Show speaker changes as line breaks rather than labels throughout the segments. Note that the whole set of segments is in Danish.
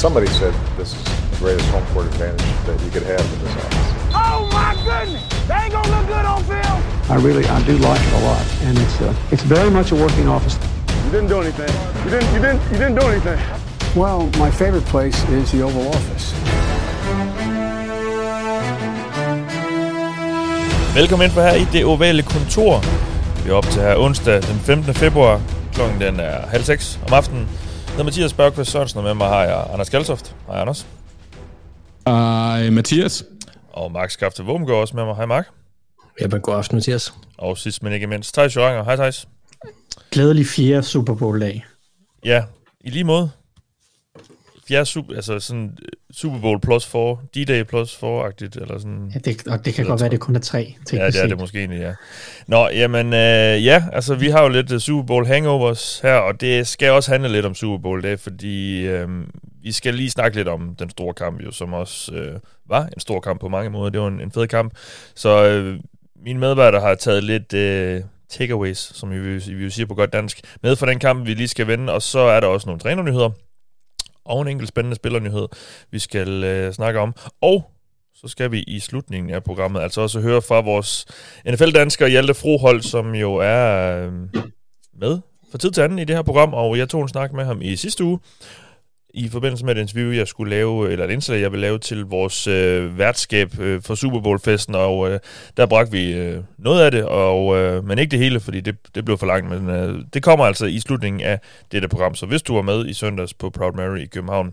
Somebody said this is the greatest home court advantage that you could have in this office.
Oh my goodness! They ain't gonna look good on film.
I really, I do like it a lot, and it's uh, it's very much a working office.
You didn't do anything. You didn't. You didn't. You didn't do anything.
Well, my favorite place is the Oval Office.
Velkommen ind for her i det ovale kontor. Vi er op til her onsdag den 15. februar. Klokken den er halv seks om aftenen. Hedder Mathias Bergqvist Sørensen, og med mig har jeg Anders Kaltoft. Hej Anders.
Hej Mathias.
Og Mark Skafte Våben også med mig. Hej Mark.
Jamen, god aften, Mathias.
Og sidst men ikke mindst, Thijs Joranger. Hej Thijs.
Glædelig fjerde Super Bowl-dag.
Ja, i lige måde. Fjerde super, altså sådan Super Bowl plus 4, D-Day plus 4-agtigt, eller sådan.
Ja, det, og det kan godt være, det kun er tre.
Ja, det er det måske egentlig, ja. Nå, jamen, øh, ja, altså vi har jo lidt uh, Super Bowl hangovers her, og det skal også handle lidt om Super Bowl dag, fordi øh, vi skal lige snakke lidt om den store kamp, jo, som også øh, var en stor kamp på mange måder. Det var en, en fed kamp. Så øh, mine medværter har taget lidt... Øh, takeaways, som vi vi vil sige på godt dansk, med for den kamp, vi lige skal vende, og så er der også nogle trænernyheder, og en enkelt spændende spillernyhed, vi skal øh, snakke om. Og så skal vi i slutningen af programmet altså også høre fra vores NFL-dansker Hjalte Frohold, som jo er øh, med for tid til anden i det her program, og jeg tog en snak med ham i sidste uge, i forbindelse med et interview, jeg skulle lave, eller et indslag, jeg vil lave til vores øh, værtskab øh, for Super Bowl-festen, og øh, der bragte vi øh, noget af det, og, øh, men ikke det hele, fordi det, det blev for langt, men øh, det kommer altså i slutningen af dette program. Så hvis du var med i søndags på Proud Mary i København,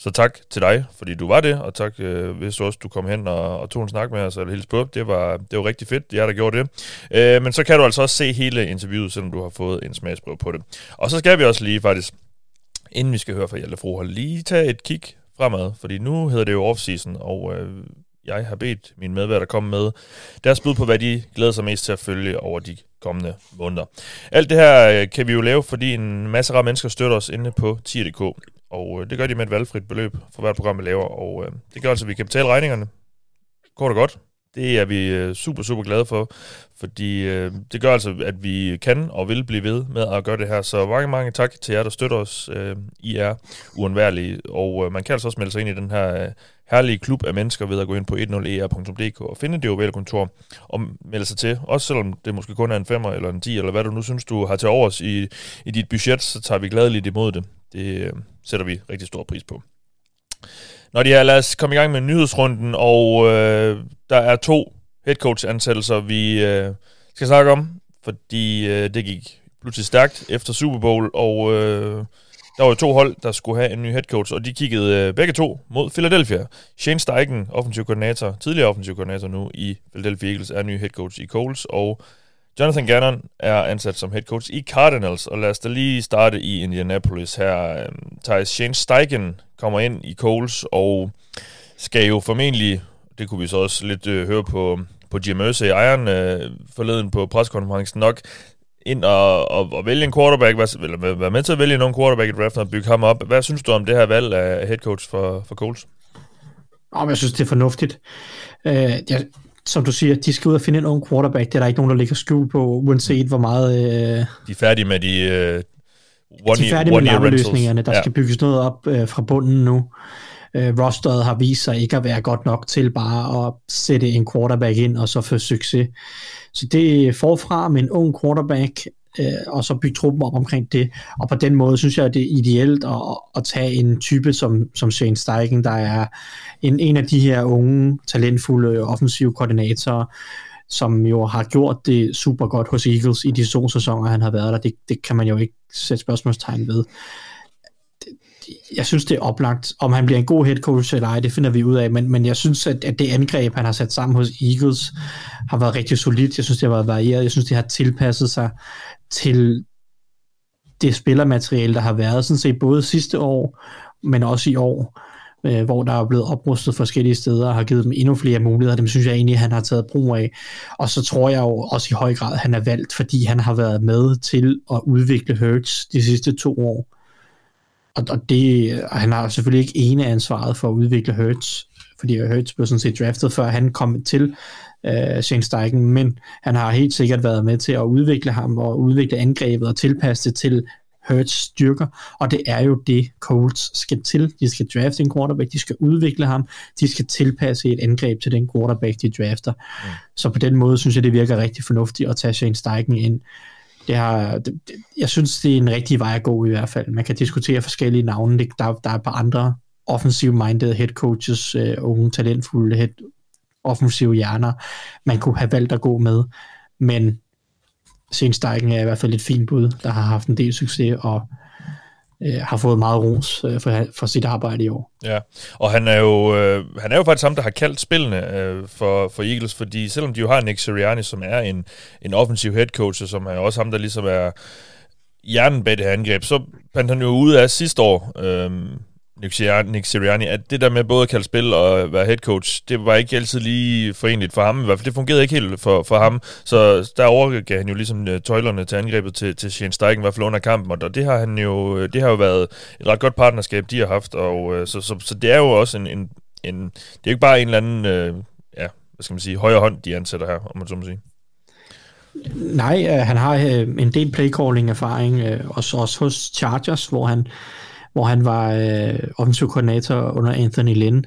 så tak til dig, fordi du var det, og tak, øh, hvis du også du kom hen og, og tog en snak med os, eller hils på. Det var, det var rigtig fedt, jeg der gjorde det. Øh, men så kan du altså også se hele interviewet, selvom du har fået en smagsprøve på det. Og så skal vi også lige faktisk inden vi skal høre fra Hjalte Frohold, lige tage et kig fremad, fordi nu hedder det jo off-season, og øh, jeg har bedt min medværter komme med deres bud på, hvad de glæder sig mest til at følge over de kommende måneder. Alt det her øh, kan vi jo lave, fordi en masse rare mennesker støtter os inde på tier.dk, og øh, det gør de med et valgfrit beløb for hvert program, vi laver, og øh, det gør altså, at vi kan betale regningerne. Kort og godt. Det er vi øh, super, super glade for, fordi øh, det gør altså, at vi kan og vil blive ved med at gøre det her. Så mange, mange tak til jer, der støtter os. Øh, I er uundværlige, og øh, man kan altså også melde sig ind i den her øh, herlige klub af mennesker ved at gå ind på 10er.dk e og finde det ovale kontor og melde sig til. Også selvom det måske kun er en femmer eller en 10, eller hvad du nu synes, du har til overs i, i dit budget, så tager vi gladeligt imod det. Det øh, sætter vi rigtig stor pris på. Når de her, lad os komme i gang med nyhedsrunden, og øh, der er to headcoach-ansættelser, vi øh, skal snakke om, fordi øh, det gik pludselig stærkt efter Super Bowl, og øh, der var jo to hold, der skulle have en ny headcoach, og de kiggede øh, begge to mod Philadelphia. Shane Steichen, offensiv koordinator, tidligere offensiv koordinator nu i Philadelphia Eagles, er ny headcoach i Coles, og Jonathan Gannon er ansat som head coach i Cardinals, og lad os da lige starte i Indianapolis her. Øhm, Thijs Shane Steichen kommer ind i Coles, og skal jo formentlig, det kunne vi så også lidt øh, høre på, på Jim Irsay Iron øh, forleden på preskonferencen nok, ind og, og, og vælge en quarterback, eller være med til at vælge nogen quarterback i draften og bygge ham op. Hvad synes du om det her valg af head coach for, for Coles?
Oh, jeg synes, det er fornuftigt. Uh, jeg, som du siger, de skal ud og finde en ung quarterback. Det er der ikke nogen, der ligger skjul på, uanset hvor meget... Øh,
de er færdige med de... Øh,
one de er færdige one med løsningerne. Der ja. skal bygges noget op øh, fra bunden nu. Øh, rosteret har vist sig ikke at være godt nok til bare at sætte en quarterback ind og så få succes. Så det er forfra med en ung quarterback, øh, og så bygge truppen op omkring det. Og på den måde synes jeg, det er ideelt at, at tage en type som, som Shane Steichen, der er en, en af de her unge, talentfulde offensive koordinatorer, som jo har gjort det super godt hos Eagles i de to sæsoner, han har været der. Det, det kan man jo ikke sætte spørgsmålstegn ved. Jeg synes, det er oplagt. Om han bliver en god head coach eller ej, det finder vi ud af, men, men jeg synes, at, at det angreb, han har sat sammen hos Eagles, har været rigtig solidt. Jeg synes, det har været varieret. Jeg synes, det har tilpasset sig til det spillermateriale, der har været sådan set både sidste år, men også i år, øh, hvor der er blevet oprustet forskellige steder og har givet dem endnu flere muligheder. Dem synes jeg egentlig, han har taget brug af. Og så tror jeg jo også i høj grad, at han er valgt, fordi han har været med til at udvikle Hertz de sidste to år. Og, og det, og han har selvfølgelig ikke ene ansvaret for at udvikle Hertz, fordi Hertz blev sådan set draftet, før han kom til øh, Shane Steichen, men han har helt sikkert været med til at udvikle ham og udvikle angrebet og tilpasse det til Hurts styrker, og det er jo det, Colts skal til. De skal drafte en quarterback, de skal udvikle ham, de skal tilpasse et angreb til den quarterback, de drafter. Mm. Så på den måde synes jeg, det virker rigtig fornuftigt at tage Shane Steichen ind. Det har, det, jeg synes, det er en rigtig vej at gå i hvert fald. Man kan diskutere forskellige navne. Der, der er et par andre offensive-minded head coaches, uh, unge, talentfulde head, offensive hjerner, man kunne have valgt at gå med. Men Steichen er i hvert fald et fint bud, der har haft en del succes og øh, har fået meget ros øh, for, for sit arbejde i år.
Ja, og han er jo, øh, han er jo faktisk ham, der har kaldt spillene øh, for, for Eagles, fordi selvom de jo har Nick Sirianni, som er en, en offensiv head coach, som er også ham, der ligesom er hjernen bag det her angreb, så fandt han jo ud af sidste år, øh, Nick Sirianni, at det der med både at kalde spil og være head coach, det var ikke altid lige forenligt for ham. I hvert fald det fungerede ikke helt for, for ham. Så der overgav han jo ligesom øh, tøjlerne til angrebet til, til Shane Steichen, i hvert fald under kampen. Og det har, han jo, øh, det har jo været et ret godt partnerskab, de har haft. Og, øh, så, så, så, det er jo også en, en, en... Det er jo ikke bare en eller anden... Øh, ja, hvad skal man sige, højre hånd, de ansætter her, om man så må sige.
Nej, øh, han har øh, en del playcalling-erfaring, øh, også, også hos Chargers, hvor han hvor han var øh, offensiv koordinator under Anthony Lynn.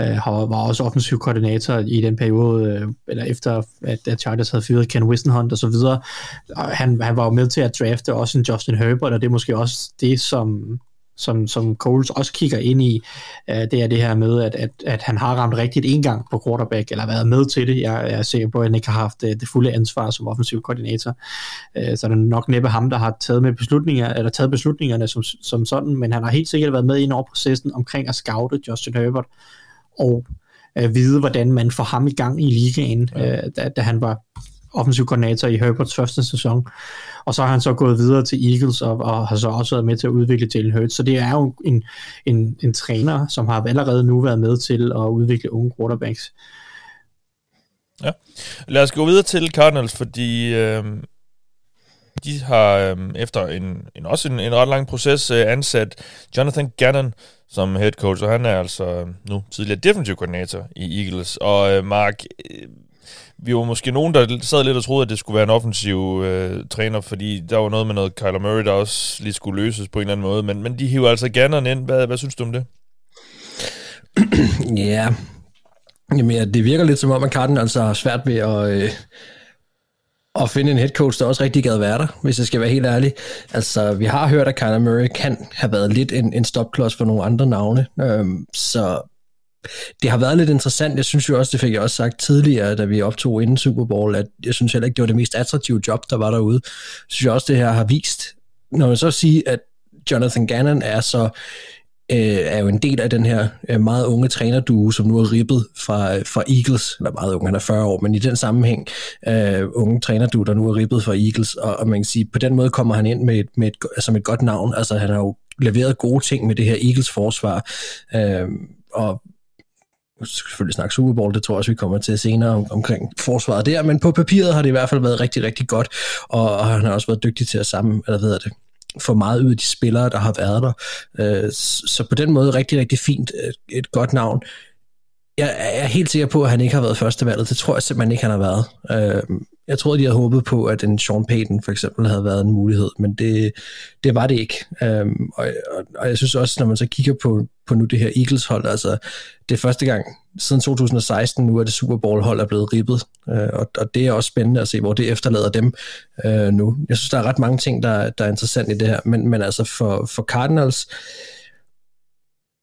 Øh, var også offensiv koordinator i den periode, øh, eller efter at, at Chargers havde fyret Ken Wisenhunt og så videre. Og han, han var jo med til at drafte også en Justin Herbert, og det er måske også det, som som, som Coles også kigger ind i, uh, det er det her med, at, at, at han har ramt rigtigt en gang på quarterback, eller været med til det. Jeg, jeg er sikker på, at han ikke har haft uh, det fulde ansvar som offensiv koordinator. Uh, så det er nok næppe ham, der har taget, med beslutninger, eller taget beslutningerne som, som sådan, men han har helt sikkert været med ind over processen omkring at scoute Justin Herbert, og uh, vide, hvordan man får ham i gang i ligaen, ja. uh, da, da han var offensiv koordinator i Herberts første sæson. Og så har han så gået videre til Eagles og, og har så også været med til at udvikle Jalen Hurts. Så det er jo en, en, en træner, som har allerede nu været med til at udvikle unge quarterbacks.
Ja. Lad os gå videre til Cardinals, fordi øh, de har øh, efter en, en også en, en ret lang proces øh, ansat Jonathan Gannon som head coach, og han er altså øhm, nu tidligere defensive koordinator i Eagles. Og øh, Mark, øh, vi var måske nogen, der sad lidt og troede, at det skulle være en offensiv øh, træner, fordi der var noget med noget Kyler Murray, der også lige skulle løses på en eller anden måde, men, men de hiver altså gerne ind. Hvad, hvad synes du om det?
Ja, yeah. Jamen, ja, det virker lidt som om, at Carden altså har svært ved at, øh, at finde en head coach, der også rigtig gad være der, hvis jeg skal være helt ærlig. Altså, vi har hørt, at Kyler Murray kan have været lidt en, en stopklods for nogle andre navne, øhm, så det har været lidt interessant. Jeg synes jo også, det fik jeg også sagt tidligere, da vi optog inden Super Bowl, at jeg synes heller ikke, det var det mest attraktive job, der var derude. Jeg synes jeg også, det her har vist. Når man så siger, at Jonathan Gannon er så øh, er jo en del af den her øh, meget unge trænerduo, som nu er rippet fra, øh, fra Eagles, eller meget unge, han er 40 år, men i den sammenhæng, øh, unge trænerduo, der nu er rippet fra Eagles, og, og man kan sige, på den måde kommer han ind med et, med et, altså som et godt navn, altså han har jo leveret gode ting med det her Eagles forsvar, øh, og selvfølgelig snakke Super Bowl, det tror jeg også, vi kommer til senere om, omkring forsvaret der, men på papiret har det i hvert fald været rigtig, rigtig godt, og, og han har også været dygtig til at sammen, eller hvad det, få meget ud af de spillere, der har været der. Øh, så på den måde rigtig, rigtig fint, et, et godt navn. Jeg er helt sikker på, at han ikke har været førstevalget. Det tror jeg simpelthen ikke, han har været. Øh, jeg tror, de havde håbet på, at en Sean Payton for eksempel havde været en mulighed, men det, det var det ikke. Øhm, og, og, og jeg synes også, når man så kigger på, på nu det her Eagles-hold, altså det er første gang siden 2016 nu, at det Super Bowl-hold er blevet ribbet, øh, og, og det er også spændende at se, hvor det efterlader dem øh, nu. Jeg synes, der er ret mange ting, der, der er interessant i det her, men, men altså for, for Cardinals,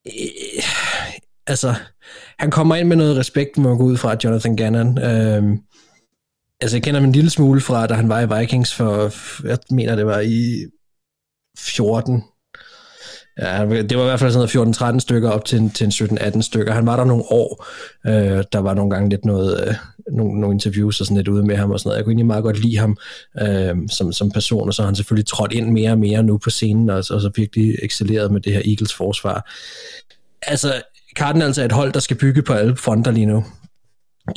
øh, altså han kommer ind med noget respekt, må man gå ud fra, Jonathan Gannon. Øh, Altså, jeg kender ham en lille smule fra, da han var i Vikings for, jeg mener, det var i 14. Ja, det var i hvert fald sådan noget 14-13 stykker op til en, til en 17-18 stykker. Han var der nogle år. Øh, der var nogle gange lidt noget, øh, nogle, nogle interviews og sådan lidt ude med ham og sådan noget. Jeg kunne egentlig meget godt lide ham øh, som, som person, og så har han selvfølgelig trådt ind mere og mere nu på scenen, og, og så virkelig excelleret med det her Eagles forsvar. Altså, Cardinals er et hold, der skal bygge på alle fronter lige nu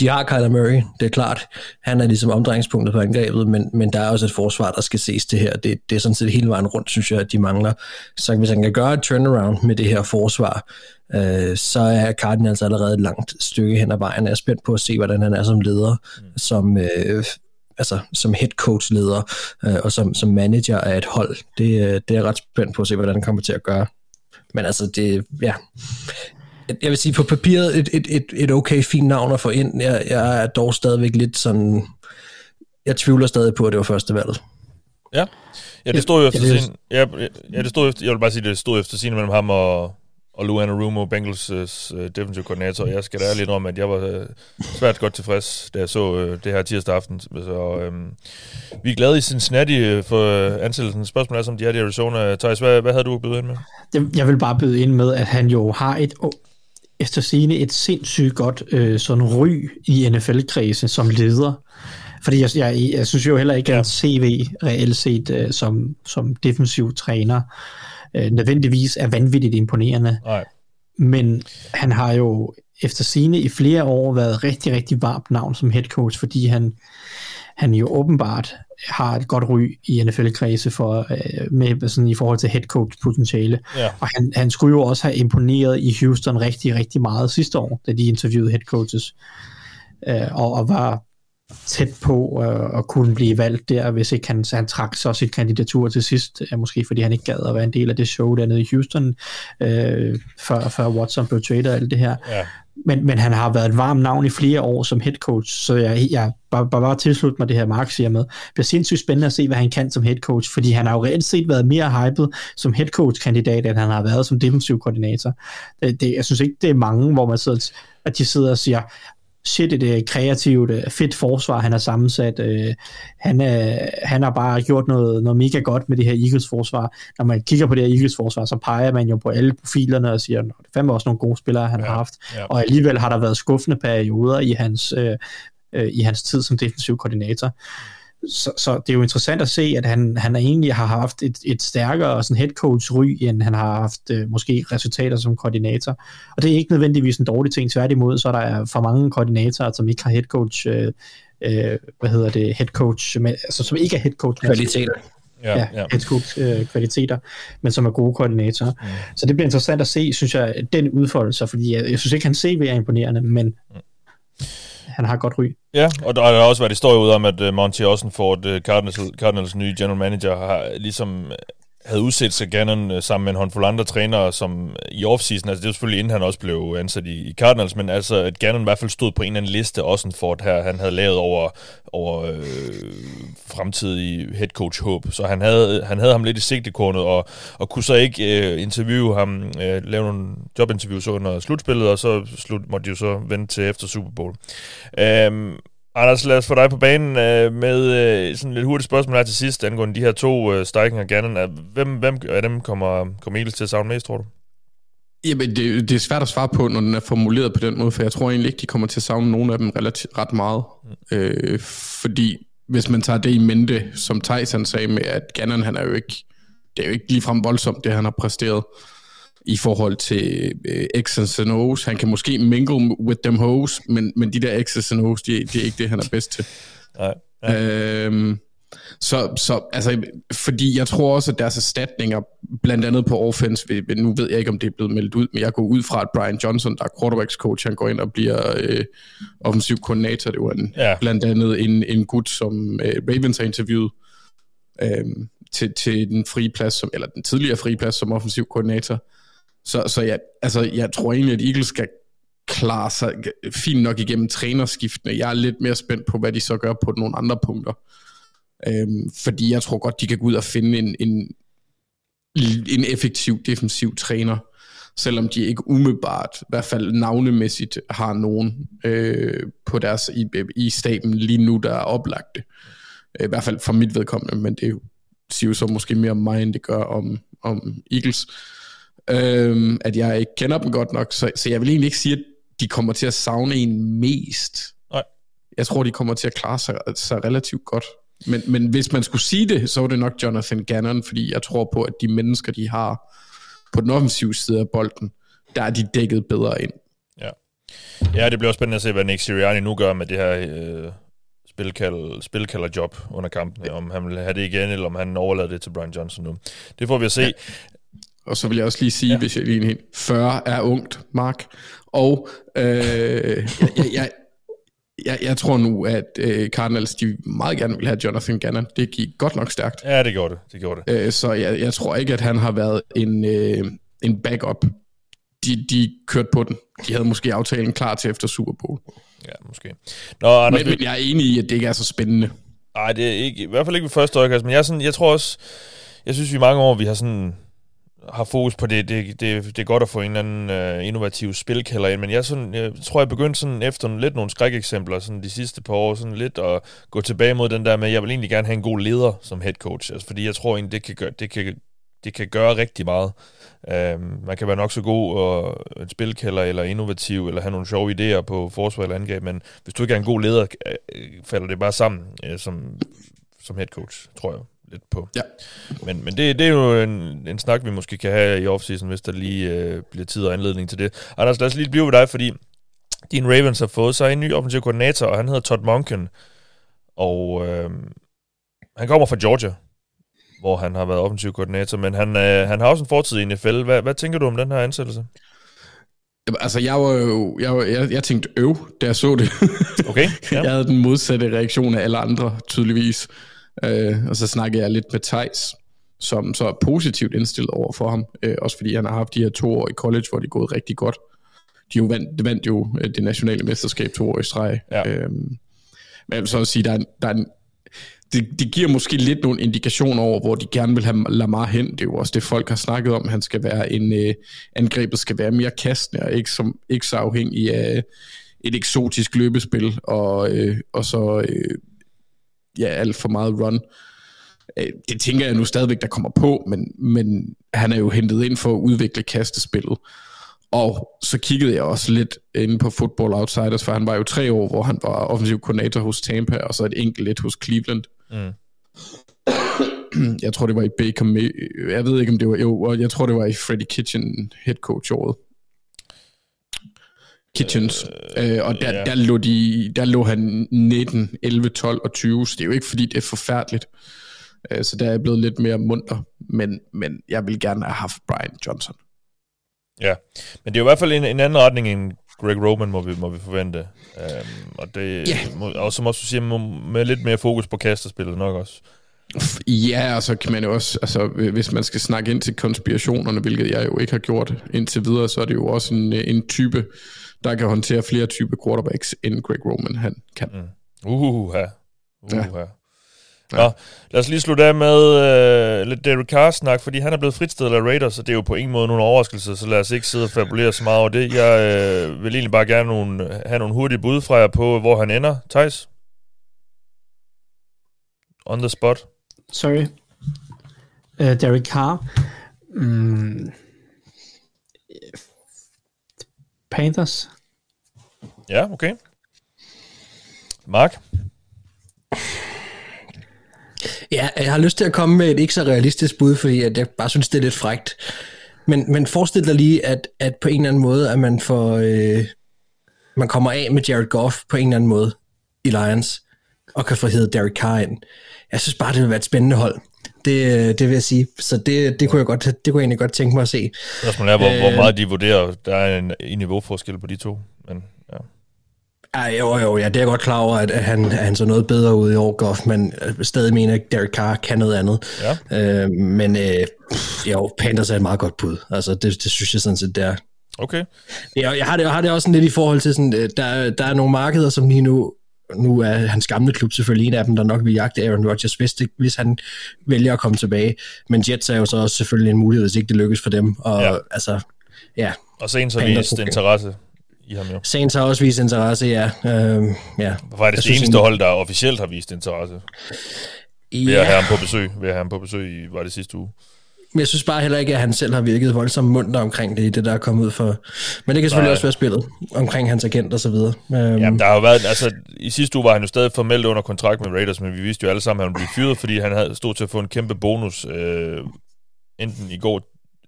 de har Kyler Murray, det er klart. Han er ligesom omdrejningspunktet på angrebet, men, men der er også et forsvar, der skal ses til her. Det, det er sådan set hele vejen rundt, synes jeg, at de mangler. Så hvis han kan gøre et turnaround med det her forsvar, øh, så er Cardinals allerede et langt stykke hen ad vejen. Jeg er spændt på at se, hvordan han er som leder, mm. som, øh, altså, som head coach leder øh, og som, som manager af et hold. Det, øh, det er jeg ret spændt på at se, hvordan han kommer til at gøre. Men altså, det, ja, jeg vil sige på papiret et, et, et, et okay fint navn at få ind. Jeg, jeg er dog stadigvæk lidt sådan, jeg tvivler stadig på, at det var første valget.
Ja, ja det stod jo efter ja, sin, ja, ja, det stod efter, jeg vil bare sige, det stod efter sin mellem ham og, og Lou Anarumo, Bengals' uh, defensive koordinator. Jeg skal da lidt om, at jeg var uh, svært godt tilfreds, da jeg så uh, det her tirsdag aften. Så um, vi er glade i Cincinnati for uh, ansættelsen. Spørgsmålet er, som de er i Arizona. Thijs, hvad, hvad havde du byde ind med?
Jeg vil bare byde ind med, at han jo har et efter sigende et sindssygt godt øh, sådan ry i NFL-kredse som leder. Fordi jeg, jeg, jeg synes jo heller ikke, at CV reelt set øh, som, som defensiv træner øh, nødvendigvis er vanvittigt imponerende.
Nej.
Men han har jo efter sine i flere år været rigtig, rigtig varmt navn som head coach, fordi han, han jo åbenbart har et godt ry i NFL-kredse for, øh, med, sådan i forhold til head coach potentiale.
Ja.
Og han, han skulle jo også have imponeret i Houston rigtig, rigtig meget sidste år, da de interviewede head coaches. Øh, og, og var tæt på øh, at kunne blive valgt der, hvis ikke han, han trak så sit kandidatur til sidst, øh, måske fordi han ikke gad at være en del af det show dernede i Houston, øh, før, før Watson blev traded og alt det her.
Ja.
Men, men han har været et varmt navn i flere år som head coach, så jeg, jeg bare, bare, bare tilslutte mig det her, Mark siger med. Det bliver sindssygt spændende at se, hvad han kan som head coach, fordi han har jo reelt set været mere hyped som head coach kandidat, end han har været som defensiv koordinator. Det, det, jeg synes ikke, det er mange, hvor man sidder, at de sidder og siger, shit, et øh, kreativt, øh, fedt forsvar, han har sammensat. Øh, han, han har bare gjort noget, noget mega godt med det her Eagles forsvar. Når man kigger på det her Eagles forsvar, så peger man jo på alle profilerne og siger, det er fandme også nogle gode spillere, han ja, har haft. Ja. Og alligevel har der været skuffende perioder i hans, øh, i hans tid som defensiv koordinator. Så, så det er jo interessant at se, at han, han egentlig har haft et, et stærkere sådan head coach ry, end han har haft øh, måske resultater som koordinator. Og det er ikke nødvendigvis en dårlig ting, tværtimod, så der er for mange koordinatorer, som ikke har head coach, øh, øh, hvad hedder det, head coach, altså som ikke er head coach.
Kvaliteter.
Ja, ja, ja. head coach øh, kvaliteter, men som er gode koordinatorer. Mm. Så det bliver interessant at se, synes jeg, den udfoldelse, fordi jeg, jeg synes ikke, han CV er imponerende, men mm han har godt ry.
Ja, og der har også været historie ud om, at øh, Monty Ossenford, uh, øh, Cardinals, Cardinals nye general manager, har ligesom havde udset sig Gannon øh, sammen med en håndfuld andre trænere, som i offseason, altså det var selvfølgelig inden han også blev ansat i, i Cardinals, men altså at Gannon i hvert fald stod på en eller anden liste, også en Ford her, han havde lavet over, over øh, fremtidig head coach håb. Så han havde, han havde ham lidt i sigtekornet, og, og kunne så ikke øh, interviewe ham, øh, lave nogle jobinterviews under slutspillet, og så slut, måtte de jo så vente til efter Super Bowl. Øh, Anders, lad os få dig på banen øh, med øh, sådan lidt hurtigt spørgsmål her til sidst, angående de her to øh, Steichen og Gannon. Hvem, hvem af dem kommer, kommer Eagles til at savne mest, tror du?
Jamen, det, det er svært at svare på, når den er formuleret på den måde, for jeg tror egentlig ikke, de kommer til at savne nogen af dem relativt, ret meget. Mm. Øh, fordi hvis man tager det i mente, som Tyson sagde med, at Gannon, han er jo ikke, det er jo ikke ligefrem voldsomt, det han har præsteret i forhold til øh, X's and O's. Han kan måske mingle with them hoes, men, men de der X's and O's, de, de er ikke det, han er bedst til.
Nej. Ja.
Øhm, så, så altså, fordi jeg tror også, at deres erstatninger, blandt andet på offense, ved, nu ved jeg ikke, om det er blevet meldt ud, men jeg går ud fra, at Brian Johnson, der er quarterbacks coach, han går ind og bliver øh, offensiv koordinator. Det var en, ja. blandt andet en, en gut, som øh, Ravens har interviewet øh, til, til den frie plads, som, eller den tidligere frie plads som offensiv koordinator. Så, så jeg, altså, jeg tror egentlig, at Eagles skal klare sig fint nok igennem trænerskiftene. Jeg er lidt mere spændt på, hvad de så gør på nogle andre punkter. Øhm, fordi jeg tror godt, de kan gå ud og finde en, en, en effektiv defensiv træner, selvom de ikke umiddelbart, i hvert fald navnemæssigt, har nogen øh, på deres i, i staben lige nu, der er oplagte. Øh, I hvert fald for mit vedkommende, men det siger jo så måske mere om mig, end det gør om, om Eagles øhm, at jeg ikke kender dem godt nok, så, så jeg vil egentlig ikke sige, at de kommer til at savne en mest.
Nej.
Jeg tror, de kommer til at klare sig, sig relativt godt. Men, men hvis man skulle sige det, så var det nok Jonathan Gannon, fordi jeg tror på, at de mennesker, de har på den offensive side af bolden, der er de dækket bedre ind.
Ja, ja det bliver spændende at se, hvad Nick Sirianni nu gør med det her øh, spilkald, spilkalderjob under kampen. Ja. Om han vil have det igen, eller om han overlader det til Brian Johnson nu. Det får vi at se. Ja.
Og så vil jeg også lige sige, ja. hvis jeg lige helt 40 er ungt, Mark. Og øh, jeg, jeg, jeg, jeg tror nu, at øh, Cardinals de meget gerne vil have Jonathan Gannon. Det gik godt nok stærkt.
Ja, det gjorde det. det, gjorde det.
Øh, så jeg, jeg tror ikke, at han har været en, øh, en backup. De, de kørte på den. De havde måske aftalen klar til efter Super Bowl.
Ja, måske. Nå, Anders,
men, men jeg er enig i, at det ikke er så spændende.
Nej, det er ikke, i hvert fald ikke ved første øjekast, men jeg, er sådan, jeg tror også, jeg synes vi i mange år, vi har sådan har fokus på det. Det, det, det er godt at få en eller anden øh, innovativ spilkælder ind, men jeg, sådan, jeg tror, jeg begyndte sådan efter lidt nogle skrækeksempler sådan de sidste par år, sådan lidt at gå tilbage mod den der med, at jeg vil egentlig gerne have en god leder som head coach, altså, fordi jeg tror egentlig, det kan gøre, det kan, det kan gøre rigtig meget. Uh, man kan være nok så god og en spilkælder, eller innovativ, eller have nogle sjove idéer på forsvar eller angreb, men hvis du ikke er en god leder, øh, øh, falder det bare sammen øh, som, som head coach, tror jeg lidt på.
Ja.
Men, men det, det er jo en, en snak, vi måske kan have i offseason, hvis der lige øh, bliver tid og anledning til det. Anders, lad os lige blive ved dig, fordi din Ravens har fået sig en ny offensiv koordinator, og han hedder Todd Monken. Og øh, han kommer fra Georgia, hvor han har været offensiv koordinator, men han, øh, han har også en fortid i NFL. Hvad, hvad tænker du om den her ansættelse?
Altså, jeg var jo, jeg, jeg, jeg tænkte øv, da jeg så det.
Okay,
ja. jeg havde den modsatte reaktion af alle andre, tydeligvis. Øh, og så snakkede jeg lidt med Thijs, som så er positivt indstillet over for ham, øh, også fordi han har haft de her to år i college, hvor det er gået rigtig godt. De jo vandt, vandt jo øh, det nationale mesterskab to år i streg. Ja. Øh, men jeg vil så også sige, der er, der er en, det, det giver måske lidt nogle indikationer over, hvor de gerne vil have Lamar hen. Det er jo også det, folk har snakket om. Han skal være en, øh, angrebet skal være mere kastende, og ikke, som, ikke så afhængig af et eksotisk løbespil, og, øh, og så øh, ja, alt for meget run. Øh, det tænker jeg nu stadigvæk, der kommer på, men, men han er jo hentet ind for at udvikle kastespillet. Og så kiggede jeg også lidt inde på Football Outsiders, for han var jo tre år, hvor han var offensiv koordinator hos Tampa, og så et enkelt lidt hos Cleveland. Mm. Jeg tror, det var i Baker May- Jeg ved ikke, om det var... Jo, jeg tror, det var i Freddie Kitchen head coach året. Kitchens. Øh, øh, og der, ja. der, lå de, der lå han 19, 11, 12 og 20, så det er jo ikke fordi, det er forfærdeligt. Øh, så der er jeg blevet lidt mere munter, men, men jeg vil gerne have haft Brian Johnson.
Ja, men det er jo i hvert fald en, en anden retning end Greg Roman, må vi, må vi forvente. Um, og det, yeah. må, og som også du siger, med lidt mere fokus på kasterspillet nok også.
Ja, og så kan man jo også, altså hvis man skal snakke ind til konspirationerne, hvilket jeg jo ikke har gjort indtil videre, så er det jo også en, en type der kan håndtere flere typer quarterbacks, end Greg Roman han kan.
Mm. Uhuha. Uhuha. Ja. Nå, lad os lige slutte af med øh, lidt Derek Carr-snak, fordi han er blevet fritstillet af Raiders, så det er jo på ingen måde nogen overraskelse, så lad os ikke sidde og fabulere så meget over det. Jeg øh, vil egentlig bare gerne nogle, have nogle hurtige bud fra jer på, hvor han ender. Thijs? On the spot.
Sorry. Uh, Derek Carr. Mm. Panthers.
Ja, okay. Mark?
Ja, jeg har lyst til at komme med et ikke så realistisk bud, fordi at jeg bare synes, det er lidt frægt. Men, men forestil dig lige, at, at på en eller anden måde, at man får, øh, man kommer af med Jared Goff på en eller anden måde i Lions, og kan få heddet Derek Carr ind. Jeg synes bare, det vil være et spændende hold. Det, det vil jeg sige. Så det, det, kunne jeg godt, det kunne jeg egentlig godt tænke mig at se.
Spørgsmålet er, hvor, øh, hvor meget de vurderer. Der er en, en niveauforskel på de to. Men.
Ej, jo, jo, ja, det er jeg godt klar over, at, han, han så noget bedre ud i år, Goff, men stadig mener, at Derek Carr kan noget andet. Ja. Øh, men øh, jo, Panthers er et meget godt bud. Altså, det, det synes jeg sådan set, det er.
Okay.
Ja, jeg har det, jeg har det også sådan lidt i forhold til, sådan, øh, der, der er nogle markeder, som lige nu nu er hans gamle klub selvfølgelig en af dem, der nok vil jagte Aaron Rodgers, hvis, det, hvis han vælger at komme tilbage. Men Jets er jo så også selvfølgelig en mulighed, hvis ikke det lykkes for dem. Og ja. altså, ja.
Og Saints har vist interesse i ham jo.
Saints har også vist interesse, ja. Øhm, ja.
Hvor er det det eneste hold, der officielt har vist interesse? Ja. Ved at have ham på besøg, ved at have ham på besøg i, var det sidste uge.
Men jeg synes bare heller ikke, at han selv har virket voldsomt munter omkring det, det der er kommet ud for. Men det kan selvfølgelig Nej. også være spillet omkring hans agent og så videre.
Um, Jamen, der har jo været, altså, i sidste uge var han jo stadig formelt under kontrakt med Raiders, men vi vidste jo alle sammen, at han blev fyret, fordi han havde stået til at få en kæmpe bonus, øh, enten i går,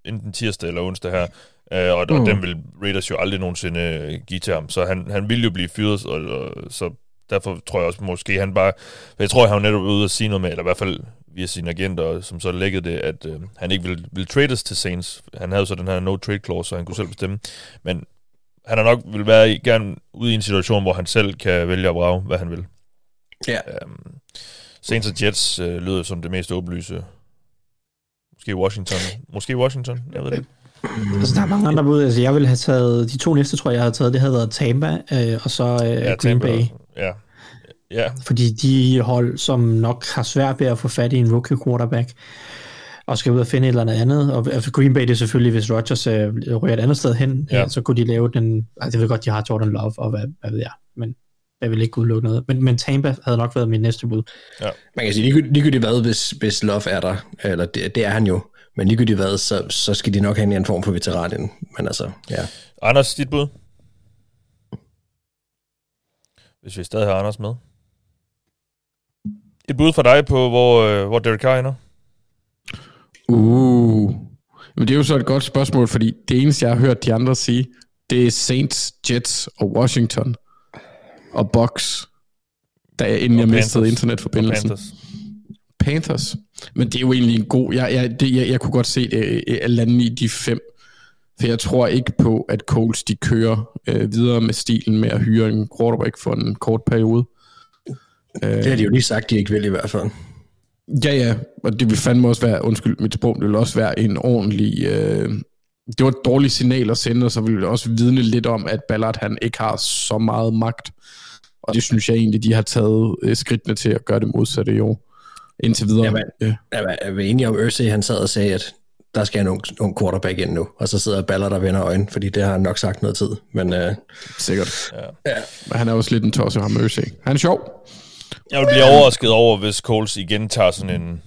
enten tirsdag eller onsdag her, øh, og, mm. og den vil Raiders jo aldrig nogensinde give til ham, så han, han ville jo blive fyret, og, og så derfor tror jeg også måske, han bare... Jeg tror, han var netop ude at sige noget med, eller i hvert fald via sine agenter, som så lækkede det, at øh, han ikke ville, ville trades til Saints. Han havde så den her no-trade clause, så han kunne selv bestemme. Men han er nok vil være gerne ude i en situation, hvor han selv kan vælge at brage, hvad han vil.
Ja.
Um, Saints og Jets øh, lyder som det mest åbenlyse. Måske Washington. Måske Washington, jeg ved det ikke.
Altså, der er mange andre bud. Altså, jeg ville have taget, de to næste, tror jeg, jeg havde taget, det havde været Tampa, øh, og så øh, ja, Green Tampa, Bay.
Ja. ja.
Fordi de hold, som nok har svært ved at få fat i en rookie quarterback, og skal ud og finde et eller andet. Og altså Green Bay, det er selvfølgelig, hvis Rodgers øh, rører et andet sted hen, ja. så kunne de lave den... Altså, jeg ved godt, de har Jordan Love, og hvad, hvad ved jeg. Men jeg vil ikke udelukke noget. Men, men Tampa havde nok været min næste bud.
Ja. Man kan sige, ligegyldigt hvad, hvis, hvis Love er der, eller det, det er han jo, men ligegyldigt hvad, så, så skal de nok have en form for veteran Men altså, ja.
Anders, dit bud? Hvis vi stadig har Anders med. Et bud for dig på, hvor, øh, hvor Derek Carr ender?
Uh, men det er jo så et godt spørgsmål, fordi det eneste, jeg har hørt de andre sige, det er Saints, Jets og Washington og Bucks, da jeg, inden og jeg Panthers. mistede internetforbindelsen. Og Panthers. Panthers. Men det er jo egentlig en god... Jeg, jeg, det, jeg, jeg kunne godt se det at lande i de fem. For jeg tror ikke på, at Colts de kører øh, videre med stilen med at hyre en quarterback for en kort periode.
Det har de jo lige sagt, de ikke vil i hvert fald.
Ja, ja, og det vil fandme også være, undskyld mit sprog, det vil også være en ordentlig... Øh, det var et dårligt signal at sende, og så vil det også vidne lidt om, at Ballard han ikke har så meget magt. Og det synes jeg egentlig, de har taget øh, skridtene til at gøre det modsatte i år. Indtil videre.
Jamen, ja. jeg er enig om, Ørsay, han sad og sagde, at der skal en ung, quarterback ind nu, og så sidder Ballard og vender øjnene, fordi det har han nok sagt noget tid. Men, øh,
Sikkert. Ja. ja. Men han er også lidt en tosse, ham Ørsay. Han er sjov.
Jeg vil blive overrasket over, hvis Coles igen tager sådan en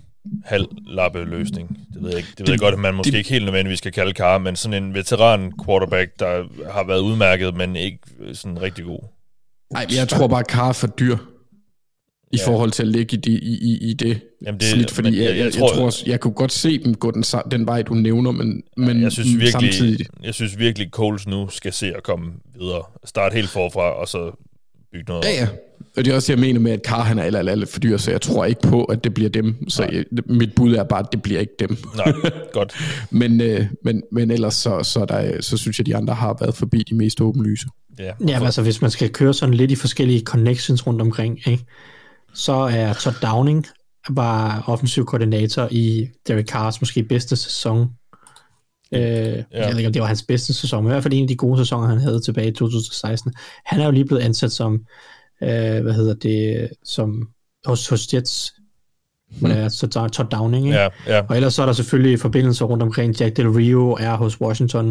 halv lappe løsning. Det ved jeg ikke. Det ved det, jeg godt, at man måske det, ikke helt nødvendigvis skal kalde Carr, men sådan en veteran quarterback, der har været udmærket, men ikke sådan rigtig god.
Nej, jeg tror bare, at Carr er for dyr i ja. forhold til at ligge i, de, i, i, i det, Jamen det snit, fordi jeg, jeg, jeg, jeg, tror, jeg, tror, jeg kunne godt se dem gå den, den vej, du nævner, men, men
jeg synes virkelig, samtidig... Jeg synes virkelig, Coles nu skal se at komme videre. Starte helt forfra, og så bygge noget
Ja, ja. Og det er også jeg mener med, at Carr han er alt, alt, alt for dyr, så jeg tror ikke på, at det bliver dem. Så jeg, mit bud er bare, at det bliver ikke dem.
Nej, godt.
men, øh, men, men ellers så, så, der, så synes jeg, at de andre har været forbi de mest åbenlyse.
Ja, ja altså hvis man skal køre sådan lidt i forskellige connections rundt omkring, ikke? Så er Todd Downing bare offensiv koordinator i Derek Carrs måske bedste sæson. Øh, ja. Jeg ved ikke, om det var hans bedste sæson, men i hvert fald en af de gode sæsoner, han havde tilbage i 2016. Han er jo lige blevet ansat som, øh, hvad hedder det, som hos, hos Jets, hmm. er så Todd Downing, ikke?
Ja, ja.
Og ellers så er der selvfølgelig forbindelser rundt omkring. Jack Del Rio er hos Washington.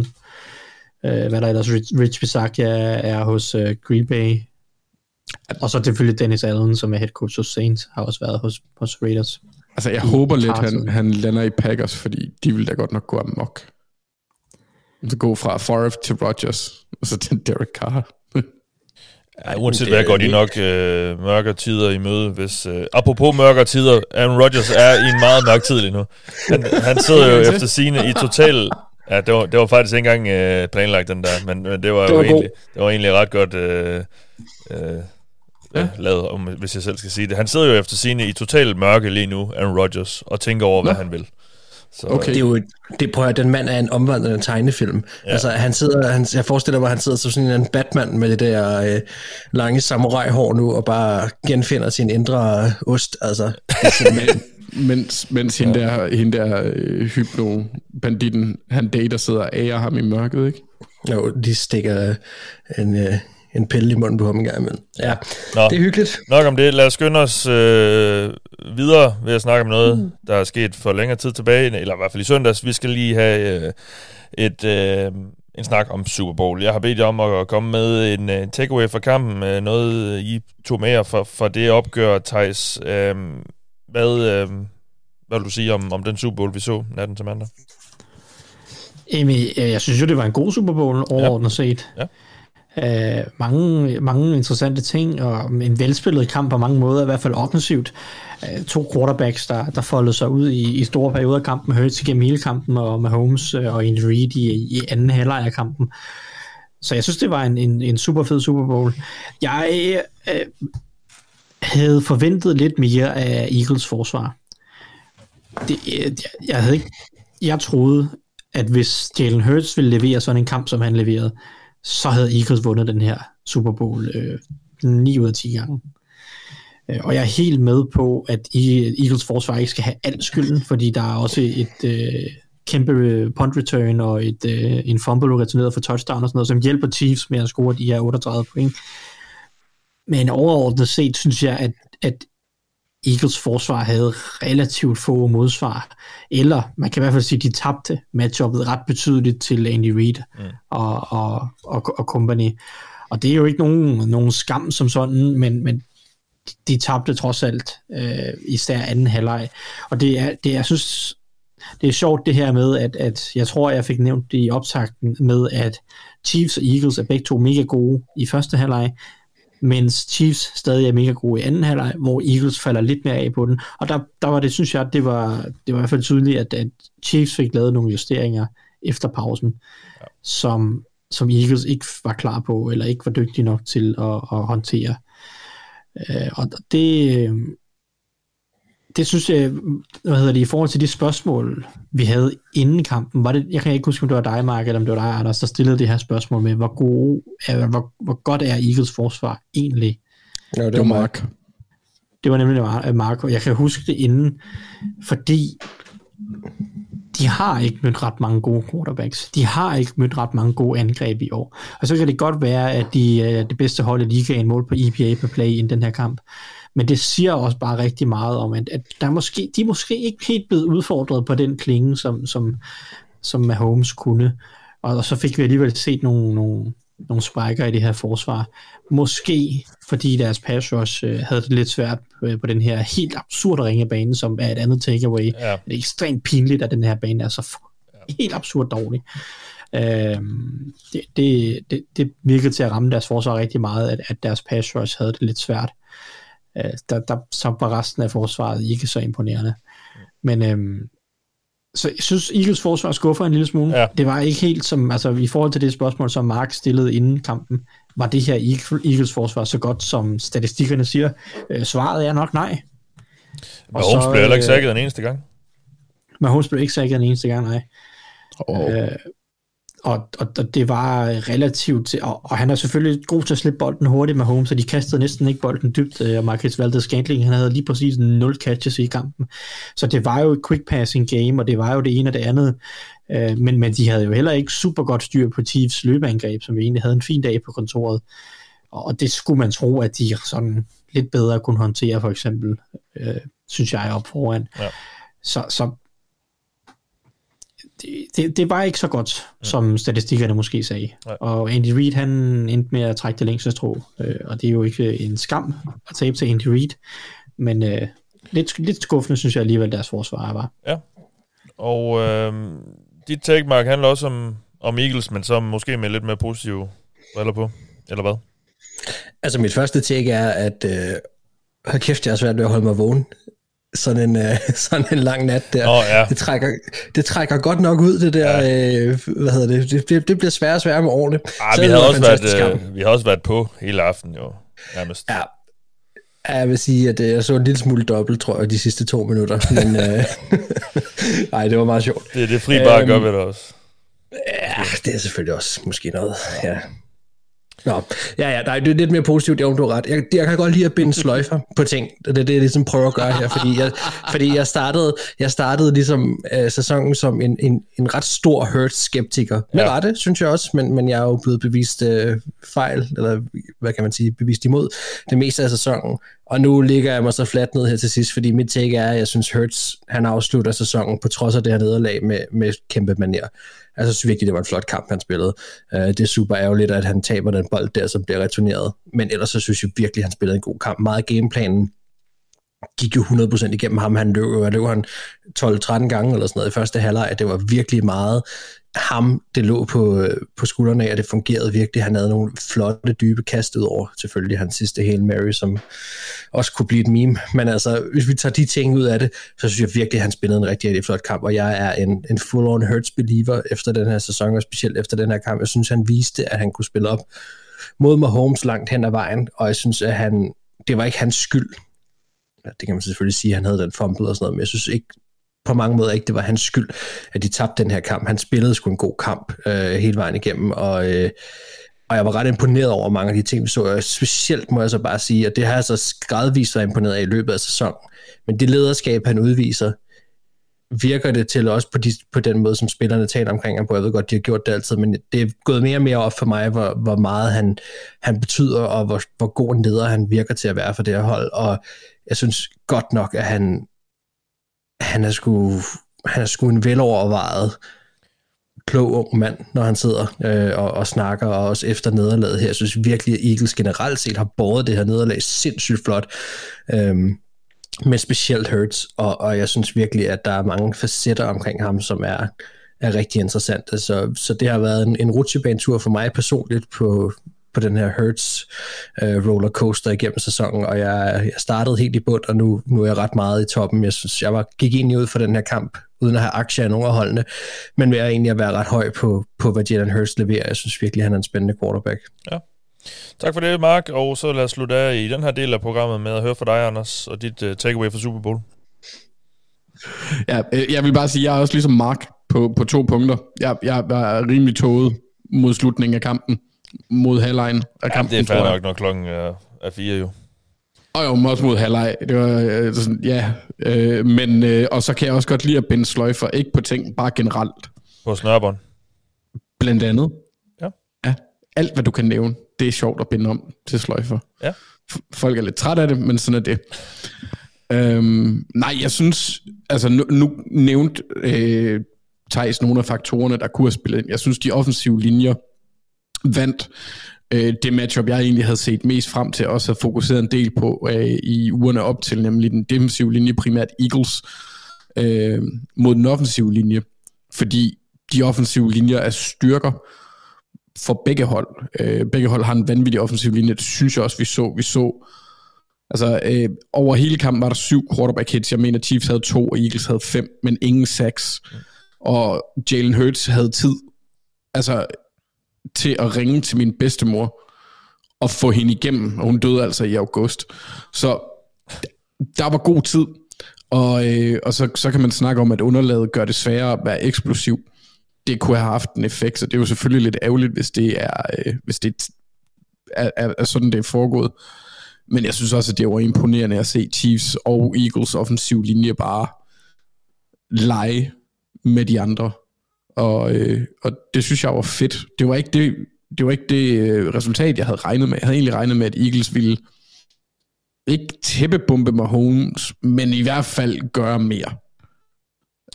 Øh, hvad der ellers? Rich Bisaccia er hos uh, Green Bay. Og så selvfølgelig Dennis Allen, som er head coach hos Saints, har også været hos, hos Raiders.
Altså, jeg håber lidt, han, han lander i Packers, fordi de vil da godt nok gå amok. Så gå fra Favre til Rodgers, og så til Derek Carr.
Ja, uanset hvad går de nok øh, mørke tider i møde. Hvis, øh, apropos mørke tider, Aaron Rodgers er i en meget mørk tid lige nu. Han, han sidder jo efter sine i total... Ja, det var, det var faktisk ikke engang øh, planlagt den der, men, men det var, det var jo egentlig, det var egentlig ret godt øh, øh, ja. lavet, om, hvis jeg selv skal sige det. Han sidder jo efter sine i total mørke lige nu, Aaron Rodgers, og tænker over, Nå. hvad han vil.
Så, okay. Det er jo, det, prøver at den mand er en omvandrende tegnefilm. Ja. Altså, han sidder, han, jeg forestiller mig, at han sidder som sådan en Batman med det der øh, lange samurai-hår nu, og bare genfinder sin indre ost. Altså,
men, mens, mens hende ja. der, hende der øh, hypno-banditten, han dater, sidder og ærer ham i mørket, ikke?
Jo, de stikker en, øh, en pille i munden på ham en gang imellem. Ja, Nå, det er hyggeligt.
Nok om det. Lad os skynde os øh, videre ved at snakke om noget, mm. der er sket for længere tid tilbage, eller i hvert fald i søndags. Vi skal lige have øh, et... Øh, en snak om Super Bowl. Jeg har bedt jer om at komme med en uh, takeaway fra kampen, uh, noget I tog med jer for, for det opgør, Thijs. Uh, hvad, uh, hvad vil du sige om, om den Super Bowl, vi så natten til mandag?
Jamen, jeg synes jo, det var en god Super Bowl overordnet ja. set. Ja øh, mange, mange interessante ting, og en velspillet kamp på mange måder, i hvert fald offensivt. Øh, to quarterbacks, der, der foldede sig ud i, i store perioder af kampen, Hurts igennem hele kampen, og Mahomes øh, og Andy Reid i, i anden halvleg af kampen. Så jeg synes, det var en, en, en super fed Super Bowl. Jeg øh, havde forventet lidt mere af Eagles forsvar. Det, jeg, jeg havde ikke... Jeg troede, at hvis Jalen Hurts ville levere sådan en kamp, som han leverede, så havde Eagles vundet den her Super Bowl øh, 9 ud af 10 gange. Øh, og jeg er helt med på, at Eagles forsvar ikke skal have al skylden, fordi der er også et øh, kæmpe øh, punt return og et, øh, en fumble returneret for touchdown og sådan noget, som hjælper Chiefs med at score de her 38 point. Men overordnet set synes jeg, at, at Eagles forsvar havde relativt få modsvar, eller man kan i hvert fald sige, at de tabte matchuppet ret betydeligt til Andy Reid mm. og, og, og, og company. Og det er jo ikke nogen, nogen skam som sådan, men, men de tabte trods alt, øh, især anden halvleg. Og det er, det jeg synes, det er sjovt det her med, at, at jeg tror, jeg fik nævnt det i optakten med, at Chiefs og Eagles er begge to mega gode i første halvleg, mens Chiefs stadig er mega gode i anden halvleg, hvor Eagles falder lidt mere af på den. Og der, der var det, synes jeg, det var, det var i hvert fald tydeligt, at, at Chiefs fik lavet nogle justeringer efter pausen, ja. som, som Eagles ikke var klar på, eller ikke var dygtige nok til at, at håndtere. Øh, og det, det synes jeg, hvad hedder det, i forhold til de spørgsmål, vi havde inden kampen, var det, jeg kan ikke huske, om det var dig, Mark, eller om det var dig, Anders, der stillede det her spørgsmål med, hvor, gode, er, hvor, hvor godt er Eagles forsvar egentlig?
Ja, det var Mark.
Det var nemlig Mark, og jeg kan huske det inden, fordi de har ikke mødt ret mange gode quarterbacks. De har ikke mødt ret mange gode angreb i år. Og så kan det godt være, at de er det bedste hold i ligaen mål på EPA per play i den her kamp. Men det siger også bare rigtig meget om, at, at der måske, de er måske ikke helt blevet udfordret på den klinge, som, som, som Mahomes kunne. Og, og så fik vi alligevel set nogle, nogle, nogle spiker i det her forsvar. Måske fordi deres pass rush øh, havde det lidt svært øh, på den her helt absurde ringebane, som er et andet takeaway. Ja. Det er ekstremt pinligt, at den her bane er så ja. helt absurd dårlig. Øh, det, det, det, det virkede til at ramme deres forsvar rigtig meget, at, at deres pass rush havde det lidt svært. Øh, der, der, så var resten af forsvaret ikke så imponerende. Men øhm, så jeg synes, Eagles forsvar skuffer en lille smule. Ja. Det var ikke helt som, altså i forhold til det spørgsmål, som Mark stillede inden kampen, var det her Eagles forsvar så godt, som statistikkerne siger? Øh, svaret er nok nej.
Men Holmes blev heller ikke øh, sækket den eneste gang.
Men Holmes blev ikke sækket den eneste gang, nej. Oh. Øh, og, og det var relativt til, og, og han er selvfølgelig god til at slippe bolden hurtigt med Holmes, så de kastede næsten ikke bolden dybt, og Marcus Valdez Scantling, han havde lige præcis 0 catches i kampen, så det var jo et quick passing game, og det var jo det ene og det andet, øh, men, men de havde jo heller ikke super godt styr på Chiefs løbeangreb, som vi egentlig havde en fin dag på kontoret, og det skulle man tro, at de sådan lidt bedre kunne håndtere, for eksempel, øh, synes jeg, op foran. Ja. Så, så det, det, var ikke så godt, ja. som statistikkerne måske sagde. Ja. Og Andy Reid, han endte med at trække det længste strå, øh, og det er jo ikke en skam at tabe til Andy Reid, men øh, lidt, lidt skuffende synes jeg alligevel, deres forsvar var.
Ja, og øh, dit take, Mark, handler også om, om Eagles, men så måske med lidt mere positive briller på, eller hvad?
Altså mit første take er, at øh, hold kæft, jeg er svært ved at holde mig vågen sådan en, uh, sådan en lang nat der.
Oh, ja.
det, trækker, det trækker godt nok ud, det der, ja. øh, hvad hedder det, det, det, det bliver sværere og sværere med årene.
Ah, vi, har også været, øh, vi har også været på hele aften jo, nærmest.
Ja, jeg vil sige, at øh, jeg så en lille smule dobbelt, tror jeg, de sidste to minutter. Men øh, nej, det var meget sjovt.
Det, det er fri bare at gøre ved det også.
Ja, det er selvfølgelig også måske noget, ja. Nå, ja, ja, nej, det er lidt mere positivt, om du ret. Jeg, jeg kan godt lide at binde sløjfer på ting. Det er det, jeg ligesom prøver at gøre her, fordi jeg, fordi jeg startede, jeg startede ligesom uh, sæsonen som en, en, en ret stor Hurt-skeptiker. Med ja. rette, synes jeg også, men, men jeg er jo blevet bevist uh, fejl, eller hvad kan man sige, bevist imod det meste af sæsonen. Og nu ligger jeg mig så fladt ned her til sidst, fordi mit take er, at jeg synes Hurts, han afslutter sæsonen på trods af det her nederlag med, med kæmpe manier. Altså, jeg synes virkelig, det var en flot kamp, han spillede. Uh, det er super ærgerligt, at han taber den bold der, som bliver returneret. Men ellers så synes jeg virkelig, at han spillede en god kamp. Meget gameplanen gik jo 100% igennem ham. Han løb, løb han 12-13 gange eller sådan noget i første halvleg. Det var virkelig meget ham, det lå på, øh, på skuldrene af, og det fungerede virkelig. Han havde nogle flotte, dybe kast ud over selvfølgelig hans sidste Hail Mary, som også kunne blive et meme. Men altså, hvis vi tager de ting ud af det, så synes jeg virkelig, at han spillede en rigtig, rigtig flot kamp, og jeg er en, en full-on Hurts believer efter den her sæson, og specielt efter den her kamp. Jeg synes, han viste, at han kunne spille op mod Mahomes langt hen ad vejen, og jeg synes, at han, det var ikke hans skyld. Det kan man selvfølgelig sige, at han havde den fumble og sådan noget, men jeg synes ikke, på mange måder ikke, det var hans skyld, at de tabte den her kamp. Han spillede sgu en god kamp øh, hele vejen igennem, og øh, og jeg var ret imponeret over mange af de ting, vi så. Og specielt må jeg så bare sige, at det har jeg så gradvist været imponeret af i løbet af sæsonen. Men det lederskab, han udviser, virker det til også på, de, på den måde, som spillerne taler omkring ham på. Jeg ved godt, de har gjort det altid, men det er gået mere og mere op for mig, hvor, hvor meget han, han betyder, og hvor, hvor god en leder han virker til at være for det her hold. Og jeg synes godt nok, at han, han er sgu, han er sgu en velovervejet klog ung mand, når han sidder øh, og, og snakker, og også efter nederlaget her. Jeg synes virkelig, at Eagles generelt set har båret det her nederlag sindssygt flot. Øhm, med specielt Hurts, og, og jeg synes virkelig, at der er mange facetter omkring ham, som er, er rigtig interessante. Så, så det har været en, en rutsjebanetur for mig personligt på, på den her Hertz uh, rollercoaster igennem sæsonen, og jeg, jeg startede helt i bund, og nu, nu er jeg ret meget i toppen. Jeg synes, jeg var, gik egentlig ud for den her kamp, uden at have aktier i nogen af holdene, men ved at egentlig at være ret høj på, på hvad Jalen Hurts leverer. Jeg synes virkelig, han er en spændende quarterback.
Ja. Tak for det, Mark, og så lad os slutte af i den her del af programmet med at høre fra dig, Anders, og dit uh, takeaway for Super Bowl.
Ja, øh, jeg vil bare sige, at jeg er også ligesom Mark på, på to punkter. Jeg, jeg var rimelig tåget mod slutningen af kampen, mod halvlejen af kampen.
Ja, det er fair nok, når klokken er, er fire jo.
Og jo, også mod halvleg. Det var øh, sådan, ja. Øh, men, øh, og så kan jeg også godt lide at binde sløjfer, ikke på ting, bare generelt.
På snørbånd?
Blandt andet.
Ja.
Ja, alt hvad du kan nævne det er sjovt at binde om til sløjfer.
Ja.
Folk er lidt trætte af det, men sådan er det. Øhm, nej, jeg synes, altså nu, nu nævnt øh, Thijs nogle af faktorerne, der kunne have spillet ind. Jeg synes, de offensive linjer vandt øh, det matchup, jeg egentlig havde set mest frem til, også havde fokuseret en del på øh, i ugerne op til, nemlig den defensive linje, primært Eagles, øh, mod den offensive linje. Fordi de offensive linjer er styrker, for begge hold. Øh, begge hold har en vanvittig offensiv linje, det synes jeg også, vi så. Vi så altså øh, over hele kampen var der syv quarterback hits. Jeg mener, Chiefs havde to, og Eagles havde fem, men ingen seks. Og Jalen Hurts havde tid altså til at ringe til min bedstemor og få hende igennem, og hun døde altså i august. Så der var god tid, og, øh, og så, så kan man snakke om, at underlaget gør det sværere at være eksplosiv det kunne have haft en effekt, så det er jo selvfølgelig lidt ærgerligt, hvis det er, øh, hvis det er, er, er sådan, det er foregået. Men jeg synes også, at det var imponerende at se Chiefs og Eagles offensiv linje bare lege med de andre. Og, øh, og det synes jeg var fedt. Det var ikke det, det, var ikke det øh, resultat, jeg havde regnet med. Jeg havde egentlig regnet med, at Eagles ville ikke tæppebombe Mahomes, men i hvert fald gøre mere.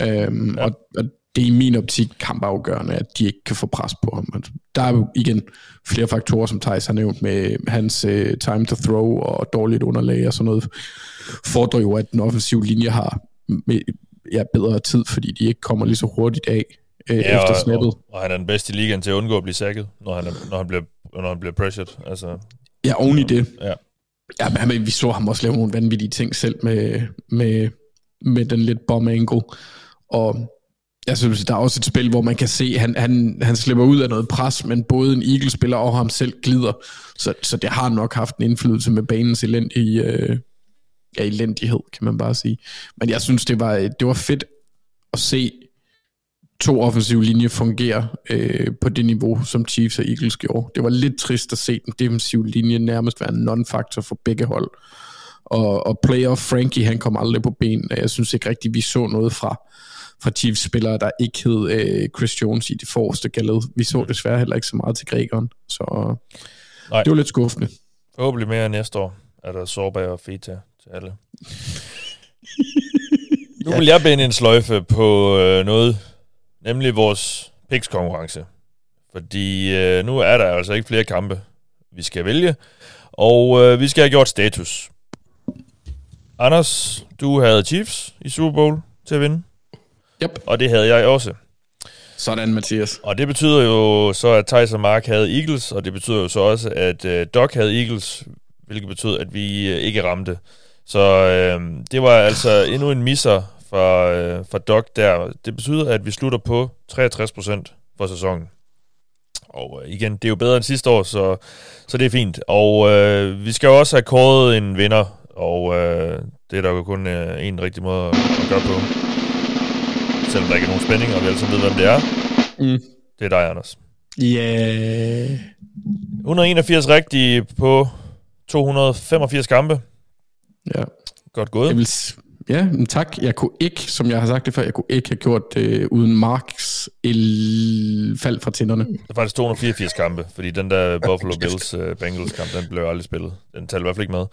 Øhm, ja. og, og det er i min optik kampafgørende, at de ikke kan få pres på ham. Altså, der er jo igen flere faktorer, som Thijs har nævnt, med hans uh, time to throw og dårligt underlag og sådan noget, fordrer jo, at den offensive linje har med, ja, bedre tid, fordi de ikke kommer lige så hurtigt af uh, ja, efter snappet.
Og, og han er den bedste i ligaen til at undgå at blive sækket, når han, er, når han, bliver, når han bliver pressured. Altså,
ja, oven i det.
Ja.
Ja, men vi så ham også lave nogle vanvittige ting selv med, med, med den lidt bomb angle. Og jeg synes, der er også et spil, hvor man kan se, at han, han, han slipper ud af noget pres, men både en Eagles-spiller og ham selv glider. Så, så det har nok haft en indflydelse med banens elendige, øh, ja, elendighed, kan man bare sige. Men jeg synes, det var, det var fedt at se to offensive linjer fungere øh, på det niveau, som Chiefs og Eagles gjorde. Det var lidt trist at se den defensive linje nærmest være en non-faktor for begge hold. Og, og playoff Frankie, han kom aldrig på ben. Jeg synes ikke rigtigt, vi så noget fra fra Chiefs-spillere, der ikke hed øh, Chris Jones i det forreste gallet. Vi så desværre heller ikke så meget til grækeren, så Nej. det var lidt skuffende.
Forhåbentlig mere næste år er der sårbare og feta til alle. nu vil jeg binde en sløjfe på øh, noget, nemlig vores picks-konkurrence. Fordi øh, nu er der altså ikke flere kampe, vi skal vælge, og øh, vi skal have gjort status. Anders, du havde Chiefs i Super Bowl til at vinde.
Yep.
Og det havde jeg også.
Sådan, Mathias.
Og det betyder jo så, at Thijs og Mark havde Eagles, og det betyder jo så også, at uh, Doc havde Eagles, hvilket betød, at vi uh, ikke ramte. Så uh, det var altså endnu en misser fra, uh, fra Doc der. Det betyder, at vi slutter på 63% for sæsonen. Og uh, igen, det er jo bedre end sidste år, så, så det er fint. Og uh, vi skal jo også have kåret en vinder, og uh, det er der jo kun uh, en rigtig måde at gøre på selvom der ikke er nogen spænding, og vi altså ved, hvem det er. Mm. Det er dig, Anders.
Ja. Yeah.
181 rigtige på 285 kampe.
Ja.
Godt gået.
Jeg vil, ja, men tak. Jeg kunne ikke, som jeg har sagt det før, jeg kunne ikke have gjort det uden Marks el- fald fra tænderne.
Det er faktisk 284 kampe, fordi den der Buffalo Bills uh, Bengals kamp, den blev aldrig spillet. Den talte i hvert fald ikke med.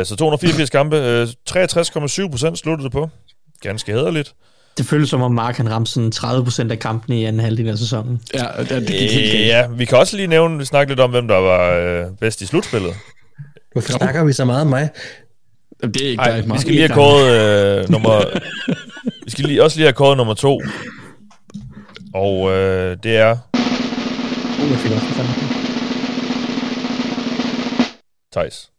Uh, så 284 kampe, uh, 63,7 procent sluttede det på. Ganske hederligt.
Det føles som om Mark han ramte sådan 30% af kampene i anden halvdel af sæsonen.
Ja, det, det gik helt galt.
Ja, vi kan også lige nævne, snakke lidt om, hvem der var uh, bedst i slutspillet.
Hvorfor snakker vi så meget om mig?
Jamen, Det er ikke
Ej,
dig,
vi skal lige have kåret uh, nummer... vi skal lige, også lige have kåret nummer to. Og uh, det er
Uh, jeg fik også.
Thijs.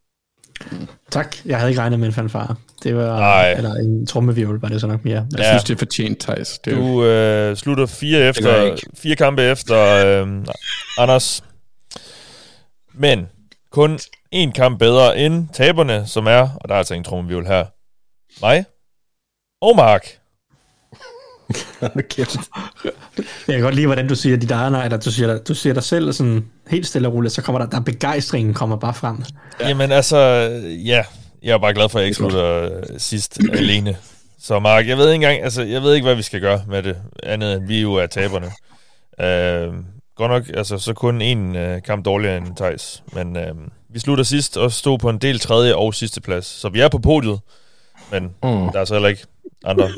Tak, jeg havde ikke regnet med en fanfare. Det var,
Nej.
eller en trommevirvel var det så nok mere.
Jeg
Ja.
synes, det er fortjent, Thijs. Det
Du øh, slutter fire, efter, fire kampe efter øh, Anders. Men kun én kamp bedre end taberne, som er, og der er altså en trommevirvel her, mig og Mark.
kæft.
Jeg kan godt lide, hvordan du siger dit eget nej, eller du siger, du siger dig selv sådan helt stille og roligt, så kommer der, der begejstringen kommer bare frem.
Ja. Jamen altså, ja, jeg er bare glad for, at jeg ikke slutter øh, sidst alene. Så Mark, jeg ved ikke engang, altså, jeg ved ikke, hvad vi skal gøre med det, andet end vi jo er taberne. Øh, godt nok, altså, så kun en øh, kamp dårligere end Thijs. Men øh, vi slutter sidst og stod på en del tredje og sidste plads. Så vi er på podiet, men mm. der er så heller ikke andre.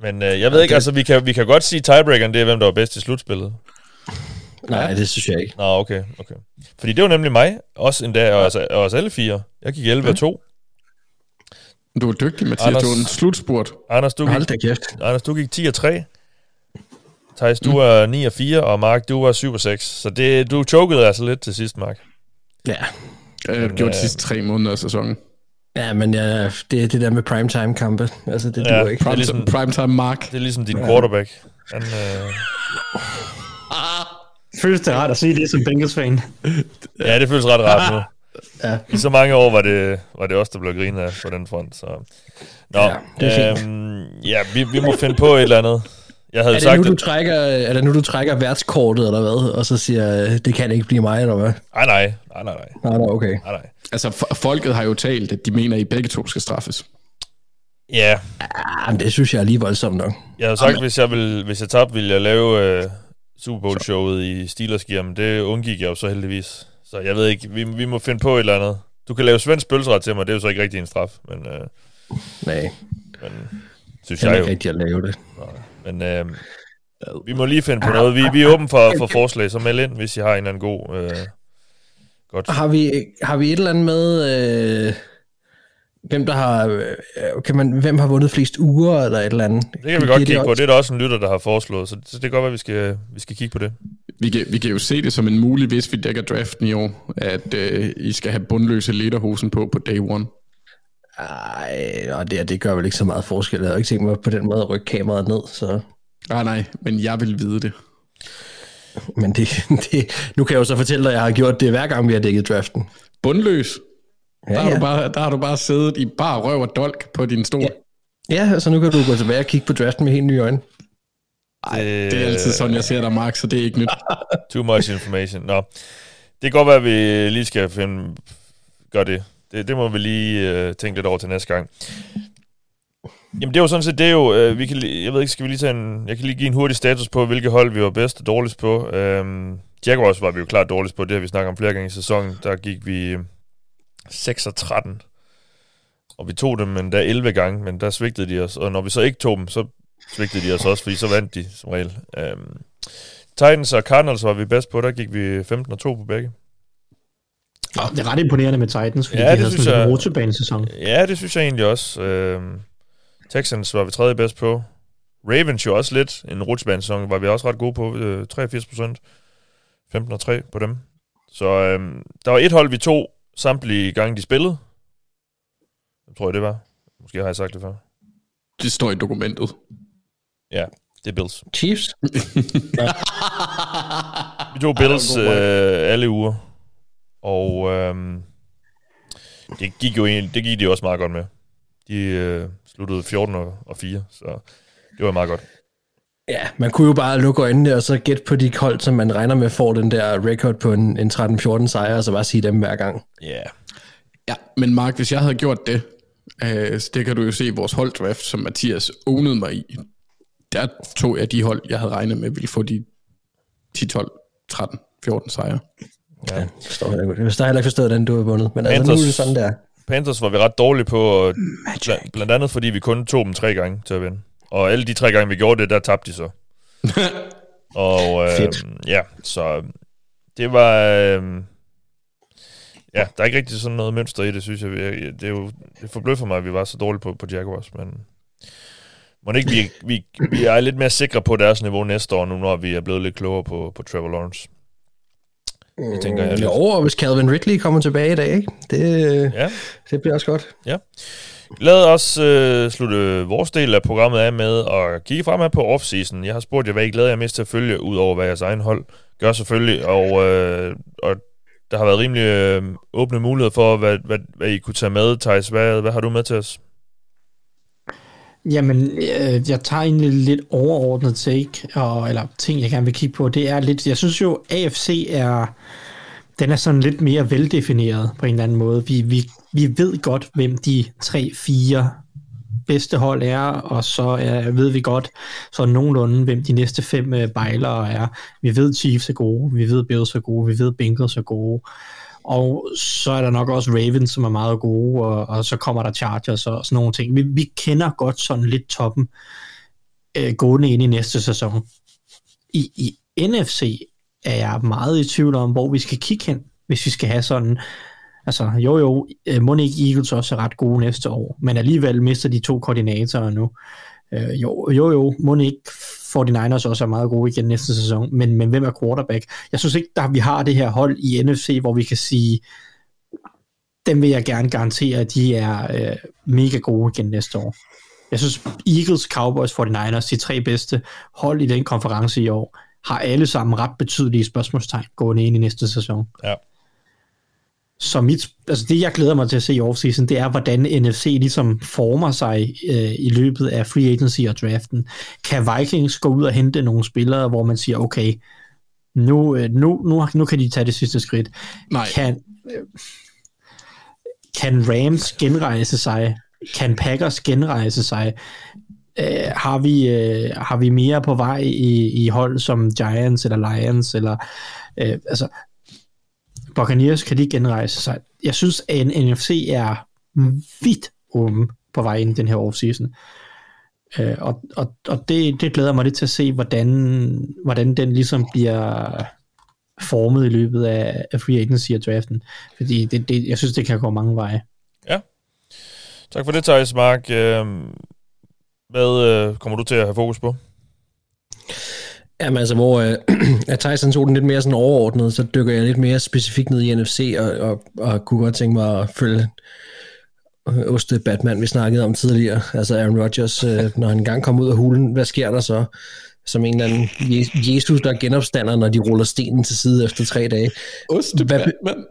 Men øh, jeg ved ikke, altså, vi kan, vi kan godt sige tiebreakeren, det er, hvem der var bedst i slutspillet.
Nej, det synes jeg ikke.
Nå, okay, okay. Fordi det var nemlig mig, også endda, og os, og os alle fire. Jeg gik 11 og 2.
Du var dygtig, Mathias.
Anders-
Du var en slutspurt.
Anders, du
Hold
gik,
kæft.
Anders, du gik 10 og 3. Thijs, du er 9 og 4, og Mark, du var 7 og 6. Så det, du chokede altså lidt til sidst, Mark.
Ja.
Jeg har gjort de
øh,
sidste tre måneder af sæsonen.
Ja, men ja, det er det der med primetime-kampe. Altså, det
Ja.
duer ikke.
Det er
Prime,
ligesom-
Primetime Mark.
Det er ligesom din quarterback. Han, øh,
Føles det rart at sige det som Bengals-fan?
ja, det føles ret rart nu.
Ja.
I så mange år var det, var det også der blev grinet af på den front. Så. Nå,
Ja, det er fint.
øhm, ja, vi, vi må finde på et eller andet. Jeg havde
Er det,
sagt
nu, du trækker, er det nu, du trækker værtskortet, eller hvad? Og så siger, øh, det kan ikke blive mig, eller hvad?
Nej, nej, nej, nej, nej,
Nej, nej, okay.
nej, nej.
Altså, folket har jo talt, at de mener, at I begge to skal straffes.
Ja,
Jamen, det synes jeg er lige voldsomt nok.
jeg havde sagt, hvis jeg, ville, hvis jeg tabte, ville jeg lave øh, Super Bowl-showet i Steelers gear, men det undgik jeg jo så heldigvis. Så jeg ved ikke, vi, vi må finde på et eller andet. Du kan lave svensk pølseret til mig, det er jo så ikke rigtig en straf, men, øh,
Nej,
men synes
det er
jeg jo.
ikke rigtigt at lave det.
Men øh, vi må lige finde på noget. Vi, vi er åbne for, for forslag, så meld ind, hvis I har en eller anden god... Øh, godt.
Har vi, har vi et eller andet med, øh, hvem der har, øh, kan man, hvem har vundet flest uger, eller et eller andet?
Det kan vi godt kigge på. Det er der også en lytter, der har foreslået, så, så det kan godt være, vi skal, vi skal kigge på det.
Vi kan, vi kan jo se det som en mulig, hvis vi dækker draften i år, at øh, I skal have bundløse lederhosen på på day one.
Ej, og det, det gør vel ikke så meget forskel. Jeg har ikke tænkt mig på den måde at rykke kameraet ned, så...
Nej, nej, men jeg vil vide det.
Men det, det, nu kan jeg jo så fortælle dig, at jeg har gjort det hver gang, vi har dækket draften.
Bundløs.
Ja,
der, har
ja.
Du bare, der har du bare siddet i bare røv og dolk på din stol.
Ja. Ja, altså nu kan du gå tilbage og kigge på draften med helt nye øjne.
Ej, det er altid sådan, jeg ser dig, Mark, så det er ikke nyt.
Too much information. Nå, det kan godt være, at vi lige skal finde, gøre det. Det, det må vi lige øh, tænke lidt over til næste gang. Jamen det er jo sådan set, det er jo, øh, vi kan, jeg ved ikke, skal vi lige tage en, jeg kan lige give en hurtig status på, hvilke hold vi var bedst og dårligst på. Øhm, Jaguars var vi jo klart dårligst på, det har vi snakket om flere gange i sæsonen. Der gik vi øh, 6 og 13. Og vi tog dem endda 11 gange, men der svigtede de os. Og når vi så ikke tog dem, så svigtede de os også, fordi så vandt de som regel. Øhm, Titans og Cardinals var vi bedst på, der gik vi 15 og 2 på begge.
Det er ret imponerende med Titans, fordi
Ja,
ja,
det
de havde
synes
sådan en
jeg-
rutsjebanesæson.
Ja, det synes jeg egentlig også. Øhm, Texans var vi tredje bedst på. Ravens jo også lidt. En rutsjebanesæson var vi også ret gode på. Øh, 83 procent. 15 og 3 på dem. Så øhm, der var et hold, vi tog samtlige gange, de spillede. Jeg tror jeg, det var. Måske har jeg sagt det før.
Det står i dokumentet.
Ja, det er Bills.
Chiefs?
Vi tog Bills øh, alle uger. Og øhm, det gik jo egentlig, det gik de også meget godt med. De øh, sluttede 14 og, og 4, så det var meget godt.
Ja, man kunne jo bare lukke øjnene og så gætte på de hold, som man regner med får den der record på en, en 13-14 sejr, og så bare sige dem hver gang.
Ja. Yeah.
Ja, men Mark, hvis jeg havde gjort det, øh, det kan du jo se i vores holddraft, som Mathias ownede mig i. Der tog jeg de hold, jeg havde regnet med, ville få de 10, 12, 13, 14 sejre.
Ja, det forstår jeg godt. Jeg har heller ikke forstået, den du har vundet. Men Panthers, altså, nu er det sådan der.
Panthers var vi ret dårlige på, blandt, blandt andet fordi vi kun tog dem tre gange til at vinde. Og alle de tre gange, vi gjorde det, der tabte de så. og øh, ja, så det var... Øh, ja, der er ikke rigtig sådan noget mønster i det, synes jeg. Det er jo det forbløffer mig, at vi var så dårlige på, på Jaguars, men må ikke vi, vi, vi er lidt mere sikre på deres niveau næste år, nu når vi er blevet lidt klogere på, på Trevor Lawrence.
Det tænker jeg lidt. Jo, og hvis Calvin Ridley kommer tilbage i dag, ikke? Det, ja. det bliver også godt.
Ja. Lad os øh, slutte vores del af programmet af med at kigge fremad på offseason. Jeg har spurgt jer, hvad I glæder jer mest til at følge, ud over hvad jeres egen hold gør selvfølgelig, og, øh, og der har været rimelig øh, åbne muligheder for, hvad, hvad, hvad I kunne tage med. Thijs, hvad, hvad har du med til os?
Jamen, øh, jeg tager egentlig lidt overordnet take, og, eller ting, jeg gerne vil kigge på. Det er lidt, jeg synes jo, AFC er, den er sådan lidt mere veldefineret på en eller anden måde. Vi, vi, vi ved godt, hvem de tre, fire bedste hold er, og så er, ved vi godt så nogenlunde, hvem de næste fem øh, bejlere er. Vi ved Chiefs er gode, vi ved Bills er gode, vi ved Bengals er gode, og så er der nok også Ravens, som er meget gode, og, og så kommer der Chargers og sådan nogle ting. Vi, vi kender godt sådan lidt toppen øh, gående ind i næste sæson. I, I NFC er jeg meget i tvivl om, hvor vi skal kigge hen, hvis vi skal have sådan Altså, jo jo, øh, må ikke Eagles også er ret gode næste år, men alligevel mister de to koordinatorer nu. Øh, jo, jo, jo, må ikke 49ers også er meget gode igen næste sæson, men, men hvem er quarterback? Jeg synes ikke, at vi har det her hold i NFC, hvor vi kan sige, dem vil jeg gerne garantere, at de er øh, mega gode igen næste år. Jeg synes, Eagles, Cowboys, 49ers, de tre bedste hold i den konference i år, har alle sammen ret betydelige spørgsmålstegn gående ind i næste sæson.
Ja.
Så mit, altså det, jeg glæder mig til at se i offseason, det er, hvordan NFC ligesom former sig øh, i løbet af free agency og draften. Kan Vikings gå ud og hente nogle spillere, hvor man siger, okay, nu, øh, nu, nu, nu kan de tage det sidste skridt.
Nej.
Kan, øh, kan Rams genrejse sig? Kan Packers genrejse sig? Øh, har, vi, øh, har vi mere på vej i, i hold som Giants eller Lions? Eller, øh, altså, Buccaneers kan de genrejse sig. Jeg synes, at NFC er vidt åben på vej ind den her offseason. Øh, og og, og det, det glæder mig lidt til at se, hvordan, hvordan den ligesom bliver formet i løbet af, af free agency og draften. Fordi det, det, jeg synes, det kan gå mange veje.
Ja. Tak for det, Thijs Mark. Øh, hvad øh, kommer du til at have fokus på?
Jamen altså, hvor øh, at Tyson tog den lidt mere sådan overordnet, så dykker jeg lidt mere specifikt ned i NFC, og, og, og kunne godt tænke mig at følge Oste Batman, vi snakkede om tidligere. Altså Aaron Rodgers, øh, når han engang kommer ud af hulen, hvad sker der så? Som en eller anden Jesus, der genopstander, når de ruller stenen til side efter tre dage.
Batman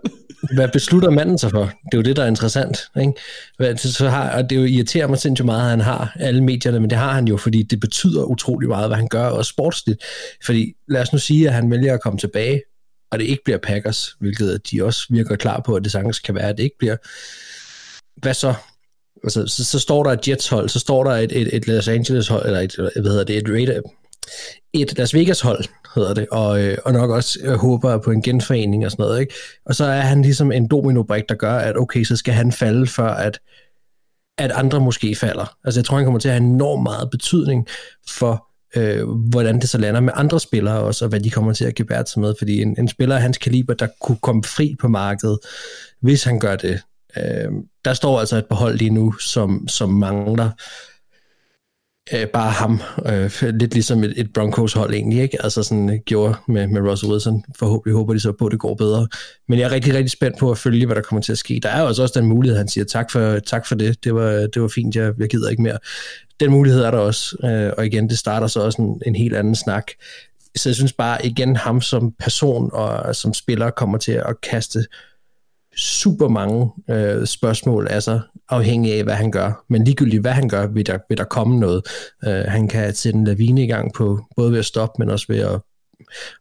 hvad beslutter manden sig for? Det er jo det, der er interessant. Ikke? Hvad, så har, og det jo irriterer mig sindssygt meget, at han har alle medierne, men det har han jo, fordi det betyder utrolig meget, hvad han gør, og sportsligt. Fordi lad os nu sige, at han vælger at komme tilbage, og det ikke bliver Packers, hvilket de også virker klar på, at det sagtens kan være, at det ikke bliver. Hvad så? Altså, så, så står der et Jets hold, så står der et, et, et Los Angeles hold, eller et, hvad hedder det, et Raider, et Las Vegas hold, hedder det, og, øh, og nok også øh, håber på en genforening og sådan noget. Ikke? Og så er han ligesom en dominobrik, der gør, at okay, så skal han falde, før at, at andre måske falder. Altså jeg tror, han kommer til at have enormt meget betydning for, øh, hvordan det så lander med andre spillere også, og hvad de kommer til at give sig med, fordi en, en spiller af hans kaliber, der kunne komme fri på markedet, hvis han gør det, øh, der står altså et behold lige nu, som, som mangler øh, bare ham, øh, lidt ligesom et, et Broncos hold egentlig, ikke? Altså sådan øh, gjorde med, med Russell Wilson. Forhåbentlig håber de så på, at det går bedre. Men jeg er rigtig, rigtig spændt på at følge, hvad der kommer til at ske. Der er jo altså også den mulighed, han siger, tak for, tak for det, det var, det var fint, jeg, jeg gider ikke mere. Den mulighed er der også, øh, og igen, det starter så også en, en helt anden snak. Så jeg synes bare, igen, ham som person og som spiller kommer til at kaste super mange øh, spørgsmål sig, afhængig af, hvad han gør. Men ligegyldigt, hvad han gør, vil der, vil der komme noget. Øh, han kan sætte en lavine i gang på, både ved at stoppe, men også ved at,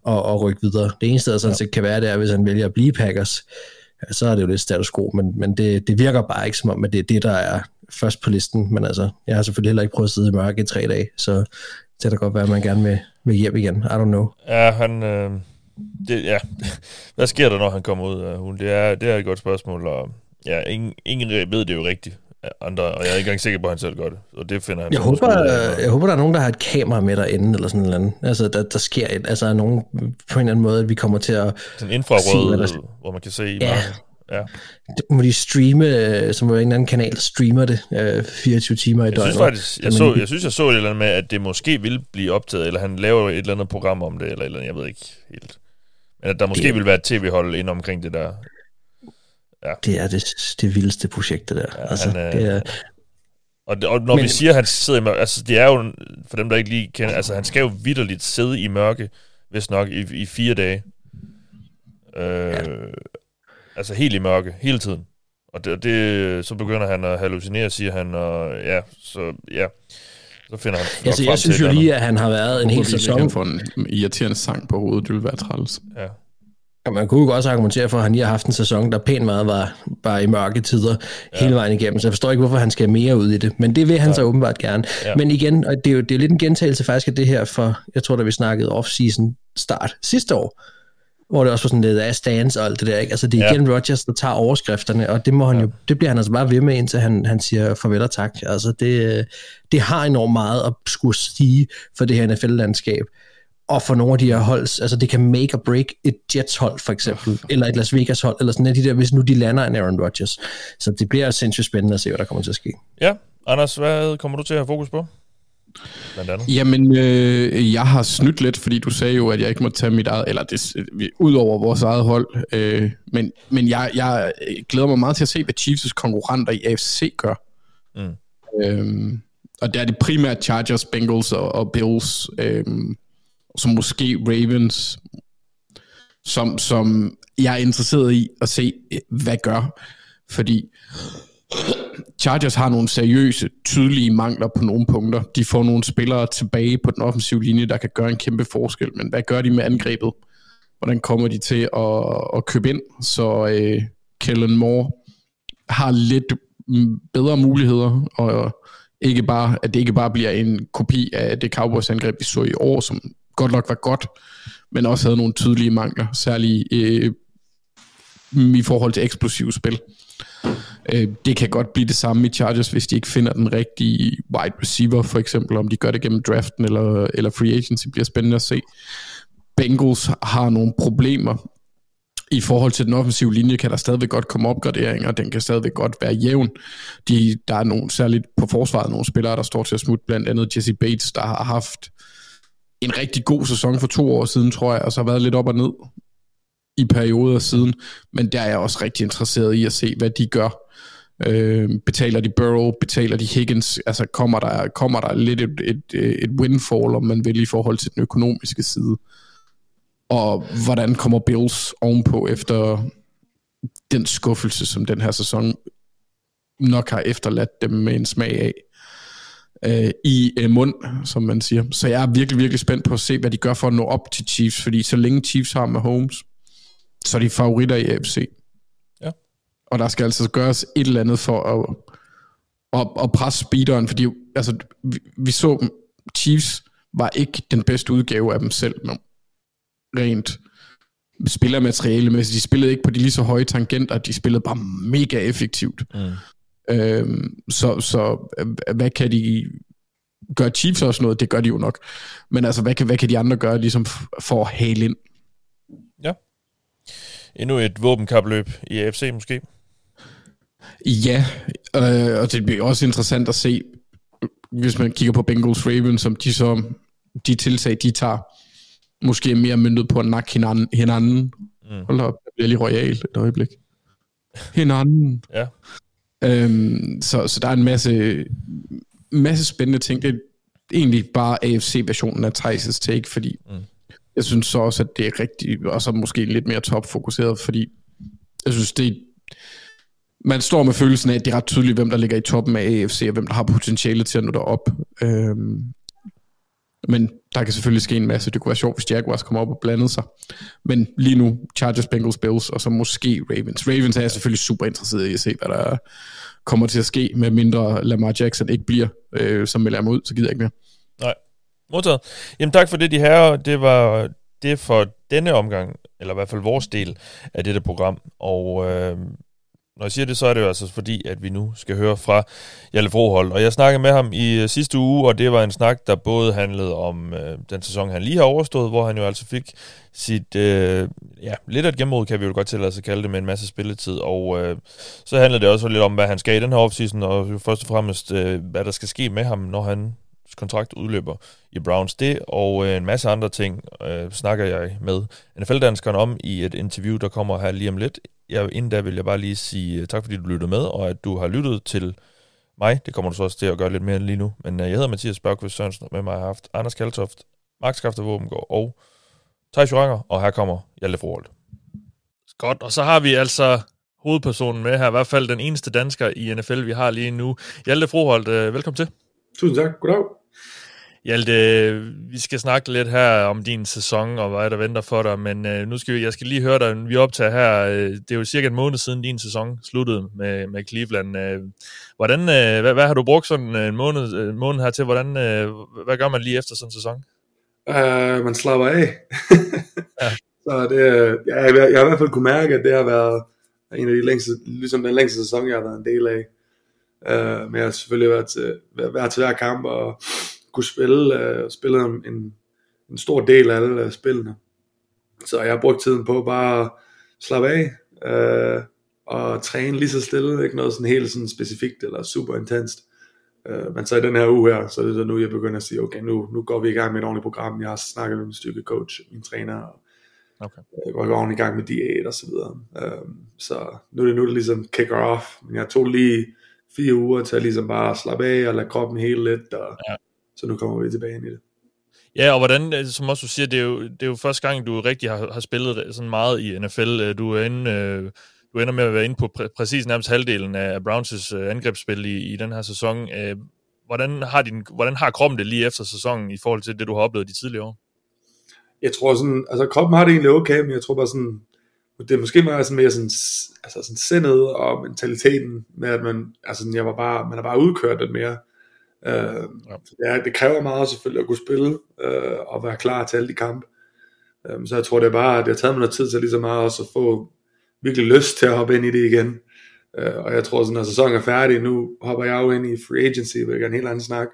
at, at rykke videre. Det eneste, der sådan set kan være, det er, hvis han vælger at blive Packers, så er det jo lidt status quo, men, men det, det virker bare ikke som om, at det er det, der er først på listen. Men altså, jeg har selvfølgelig heller ikke prøvet at sidde i mørke i tre dage, så det kan da godt være, at man gerne vil, vil hjem igen. I don't know.
Ja, han... Øh det, ja. Hvad sker der, når han kommer ud af hulen? Det er, det er et godt spørgsmål, og ja, ingen, ingen ved det jo rigtigt. Andre, og jeg er ikke engang sikker på, at han selv gør det. Og det finder han
jeg håber, jeg, jeg håber, der er nogen, der har et kamera med derinde, eller sådan noget. Altså, der, der sker et, altså nogen på en eller anden måde, at vi kommer til at...
Sådan infrarød, se, hvor man kan se...
Ja. Ja. Må de streame, øh, som en anden kanal, streamer det øh, 24 timer i døgnet.
Jeg synes faktisk, jeg, så, jeg synes, jeg så et eller andet med, at det måske vil blive optaget, eller han laver et eller andet program om det, eller, eller jeg ved ikke helt. At der måske det, vil være et tv-hold ind omkring det der.
Ja. Det er det, det vildeste projekt, det der. Ja, altså, han, øh, det er,
og, og når Men, vi siger, at han sidder i mørke, altså det er jo, for dem der ikke lige kender, altså han skal jo vidderligt sidde i mørke, hvis nok, i, i fire dage. Øh, ja. Altså helt i mørke, hele tiden. Og det, det, så begynder han at hallucinere, siger han, og ja, så ja, så finder han
altså, Jeg synes jo lige, at han har været en hel sæson.
for en irriterende sang på hovedet, det ville være træls.
Ja.
Ja, man kunne jo også argumentere for, at han lige har haft en sæson, der pænt meget var, var i mørke tider ja. hele vejen igennem, så jeg forstår ikke, hvorfor han skal mere ud i det. Men det vil han ja. så åbenbart gerne. Ja. Men igen, og det er jo, det er jo lidt en gentagelse faktisk af det her for, jeg tror, da vi snakkede off-season start sidste år, hvor det også var sådan lidt af stands og alt det der. Ikke? Altså det er igen ja. Rodgers, der tager overskrifterne, og det, må han ja. jo, det bliver han altså bare ved med, indtil han, han siger farvel og tak. Altså det, det har enormt meget at skulle sige for det her NFL-landskab. Og for nogle af de her hold, altså det kan make or break et Jets-hold for eksempel, ja. eller et Las Vegas-hold, eller sådan de der, hvis nu de lander en Aaron Rodgers. Så det bliver sindssygt spændende at se, hvad der kommer til at ske.
Ja, Anders, hvad kommer du til at have fokus på?
Blandt andet? Jamen, øh, jeg har snydt lidt, fordi du sagde jo, at jeg ikke må tage mit eget, eller det, ud over vores eget hold. Øh, men men jeg, jeg glæder mig meget til at se, hvad Chiefs' konkurrenter i AFC gør. Mm. Øh, og der er det primært Chargers, Bengals og, og Bills, øh, som måske Ravens, som, som jeg er interesseret i at se, hvad gør. Fordi Chargers har nogle seriøse, tydelige mangler på nogle punkter. De får nogle spillere tilbage på den offensive linje, der kan gøre en kæmpe forskel. Men hvad gør de med angrebet? Hvordan kommer de til at, at købe ind? Så øh, Kellen Moore har lidt bedre muligheder, og ikke bare, at det ikke bare bliver en kopi af det Cowboys angreb, vi så i år, som godt nok var godt, men også havde nogle tydelige mangler, særligt øh, i forhold til eksplosive spil. Øh, det kan godt blive det samme i Chargers, hvis de ikke finder den rigtige wide receiver, for eksempel, om de gør det gennem draften eller, eller free agency, bliver spændende at se. Bengals har nogle problemer i forhold til den offensive linje kan der stadigvæk godt komme opgraderinger, den kan stadigvæk godt være jævn. De, der er nogle, særligt på forsvaret nogle spillere, der står til at smutte, blandt andet Jesse Bates, der har haft en rigtig god sæson for to år siden, tror jeg, og så har været lidt op og ned i perioder siden, men der er jeg også rigtig interesseret i at se, hvad de gør. Øh, betaler de Burrow, betaler de Higgins, altså kommer der, kommer der lidt et, et, et windfall, om man vil, i forhold til den økonomiske side. Og hvordan kommer Bills ovenpå efter den skuffelse, som den her sæson nok har efterladt dem med en smag af øh, i øh, mund, som man siger. Så jeg er virkelig, virkelig spændt på at se, hvad de gør for at nå op til Chiefs, fordi så længe Chiefs har med Holmes, så er de favoritter i AFC. Og der skal altså gøres et eller andet for at, at, at presse speederen, fordi altså, vi, vi så Chiefs var ikke den bedste udgave af dem selv, men rent spillermateriale, men de spillede ikke på de lige så høje tangenter, de spillede bare mega effektivt. Mm. Øhm, så, så hvad kan de gøre Chiefs også noget? Det gør de jo nok. Men altså, hvad kan, hvad kan de andre gøre ligesom for at hale ind?
Ja. Endnu et våbenkapløb i AFC måske?
Ja, øh, og det bliver også interessant at se, hvis man kigger på Bengals Ravens, som de så, de tiltag, de tager, måske mere myndet på at nakke hinanden. hinanden. Mm. Hold op, jeg bliver lige royal et øjeblik. Hinanden.
ja.
Øhm, så, så der er en masse, masse spændende ting. Det er egentlig bare AFC-versionen af Thijs' take, fordi mm. jeg synes så også, at det er rigtigt, og så måske lidt mere topfokuseret, fordi jeg synes, det man står med følelsen af, at det er ret tydeligt, hvem der ligger i toppen af AFC, og hvem der har potentiale til at nå derop. Øhm, men der kan selvfølgelig ske en masse. Det kunne være sjovt, hvis Jaguars kommer op og blandede sig. Men lige nu, Chargers, Bengals, Bills, og så måske Ravens. Ravens er jeg selvfølgelig super interesseret i at se, hvad der kommer til at ske, med mindre Lamar Jackson ikke bliver, øh, som melder ham ud, så gider jeg ikke mere.
Nej, modtaget. Jamen tak for det, de her. Det var det for denne omgang, eller i hvert fald vores del af dette program. Og øh, når jeg siger det, så er det jo altså fordi, at vi nu skal høre fra Jalle Frohold. Og jeg snakkede med ham i øh, sidste uge, og det var en snak, der både handlede om øh, den sæson, han lige har overstået, hvor han jo altså fik sit, øh, ja, lidt af et gennembrud, kan vi jo godt tillade sig at kalde det, med en masse spilletid. Og øh, så handlede det også lidt om, hvad han skal i den her offseason, og først og fremmest, øh, hvad der skal ske med ham, når han kontrakt udløber i Browns. Det og øh, en masse andre ting øh, snakker jeg med NFL-danskeren om i et interview, der kommer her lige om lidt jeg, inden da vil jeg bare lige sige øh, tak, fordi du lyttede med, og at du har lyttet til mig. Det kommer du så også til at gøre lidt mere lige nu. Men uh, jeg hedder Mathias Børkvist Sørensen, og med mig har haft Anders Kaltoft, Max Skafte Våbengård og Thijs Joranger, og her kommer Hjalte Froholt. Godt, og så har vi altså hovedpersonen med her, i hvert fald den eneste dansker i NFL, vi har lige nu. Hjalte Froholt, uh, velkommen til.
Tusind tak, goddag.
Hjalte, vi skal snakke lidt her om din sæson og hvad der venter for dig, men øh, nu skal vi, jeg skal lige høre dig, vi optager her, øh, det er jo cirka en måned siden din sæson sluttede med, med Cleveland. Øh, hvordan, øh, hvad, hvad har du brugt sådan en måned, en måned her til? Hvordan, øh, hvad gør man lige efter sådan en sæson?
Uh, man slapper af. ja. Så det, ja, jeg, jeg har i hvert fald kunne mærke, at det har været en af de længste, ligesom den længste sæson, jeg har været en del af. Uh, men jeg har selvfølgelig været til, været til hver kamp, og kunne spille, øh, spille en, en stor del af alle øh, spillene. Så jeg har brugt tiden på bare at slappe af øh, og træne lige så stille, ikke noget sådan helt sådan specifikt eller super intenst. Øh, men så i den her uge her, så er det så nu, jeg begynder at sige, okay, nu, nu går vi i gang med et ordentligt program. Jeg har snakket med min styrkecoach, min træner, og okay. jeg går ordentligt i gang med diæt og så videre. Øh, så nu er det nu, det ligesom kicker off. Men jeg tog lige fire uger til at ligesom bare slappe af og lade kroppen helt lidt, og ja så nu kommer vi tilbage ind i det.
Ja, og hvordan, øh, som også du siger, det er jo, det er jo første gang, du rigtig har, har spillet sådan meget i NFL. Øh, du er inde, øh, du ender med at være inde på præ- præcis nærmest halvdelen af Browns' angrebsspil i, i den her sæson. Hvordan har, din, hvordan har kroppen det lige efter sæsonen i forhold til det, du har oplevet de tidligere år?
Jeg tror sådan, altså kroppen har det egentlig okay, men jeg tror bare sådan, det er måske mere sådan, mere sådan, altså sådan sindet og mentaliteten med, at man, altså jeg var bare, man er bare udkørt lidt mere. Øh, ja. det kræver meget selvfølgelig at kunne spille øh, og være klar til alle de kampe. Øh, så jeg tror det er bare, at det har taget mig noget tid til lige så meget også at få virkelig lyst til at hoppe ind i det igen. Øh, og jeg tror sådan, når sæsonen er færdig, nu hopper jeg jo ind i free agency, hvilket er en helt anden snak.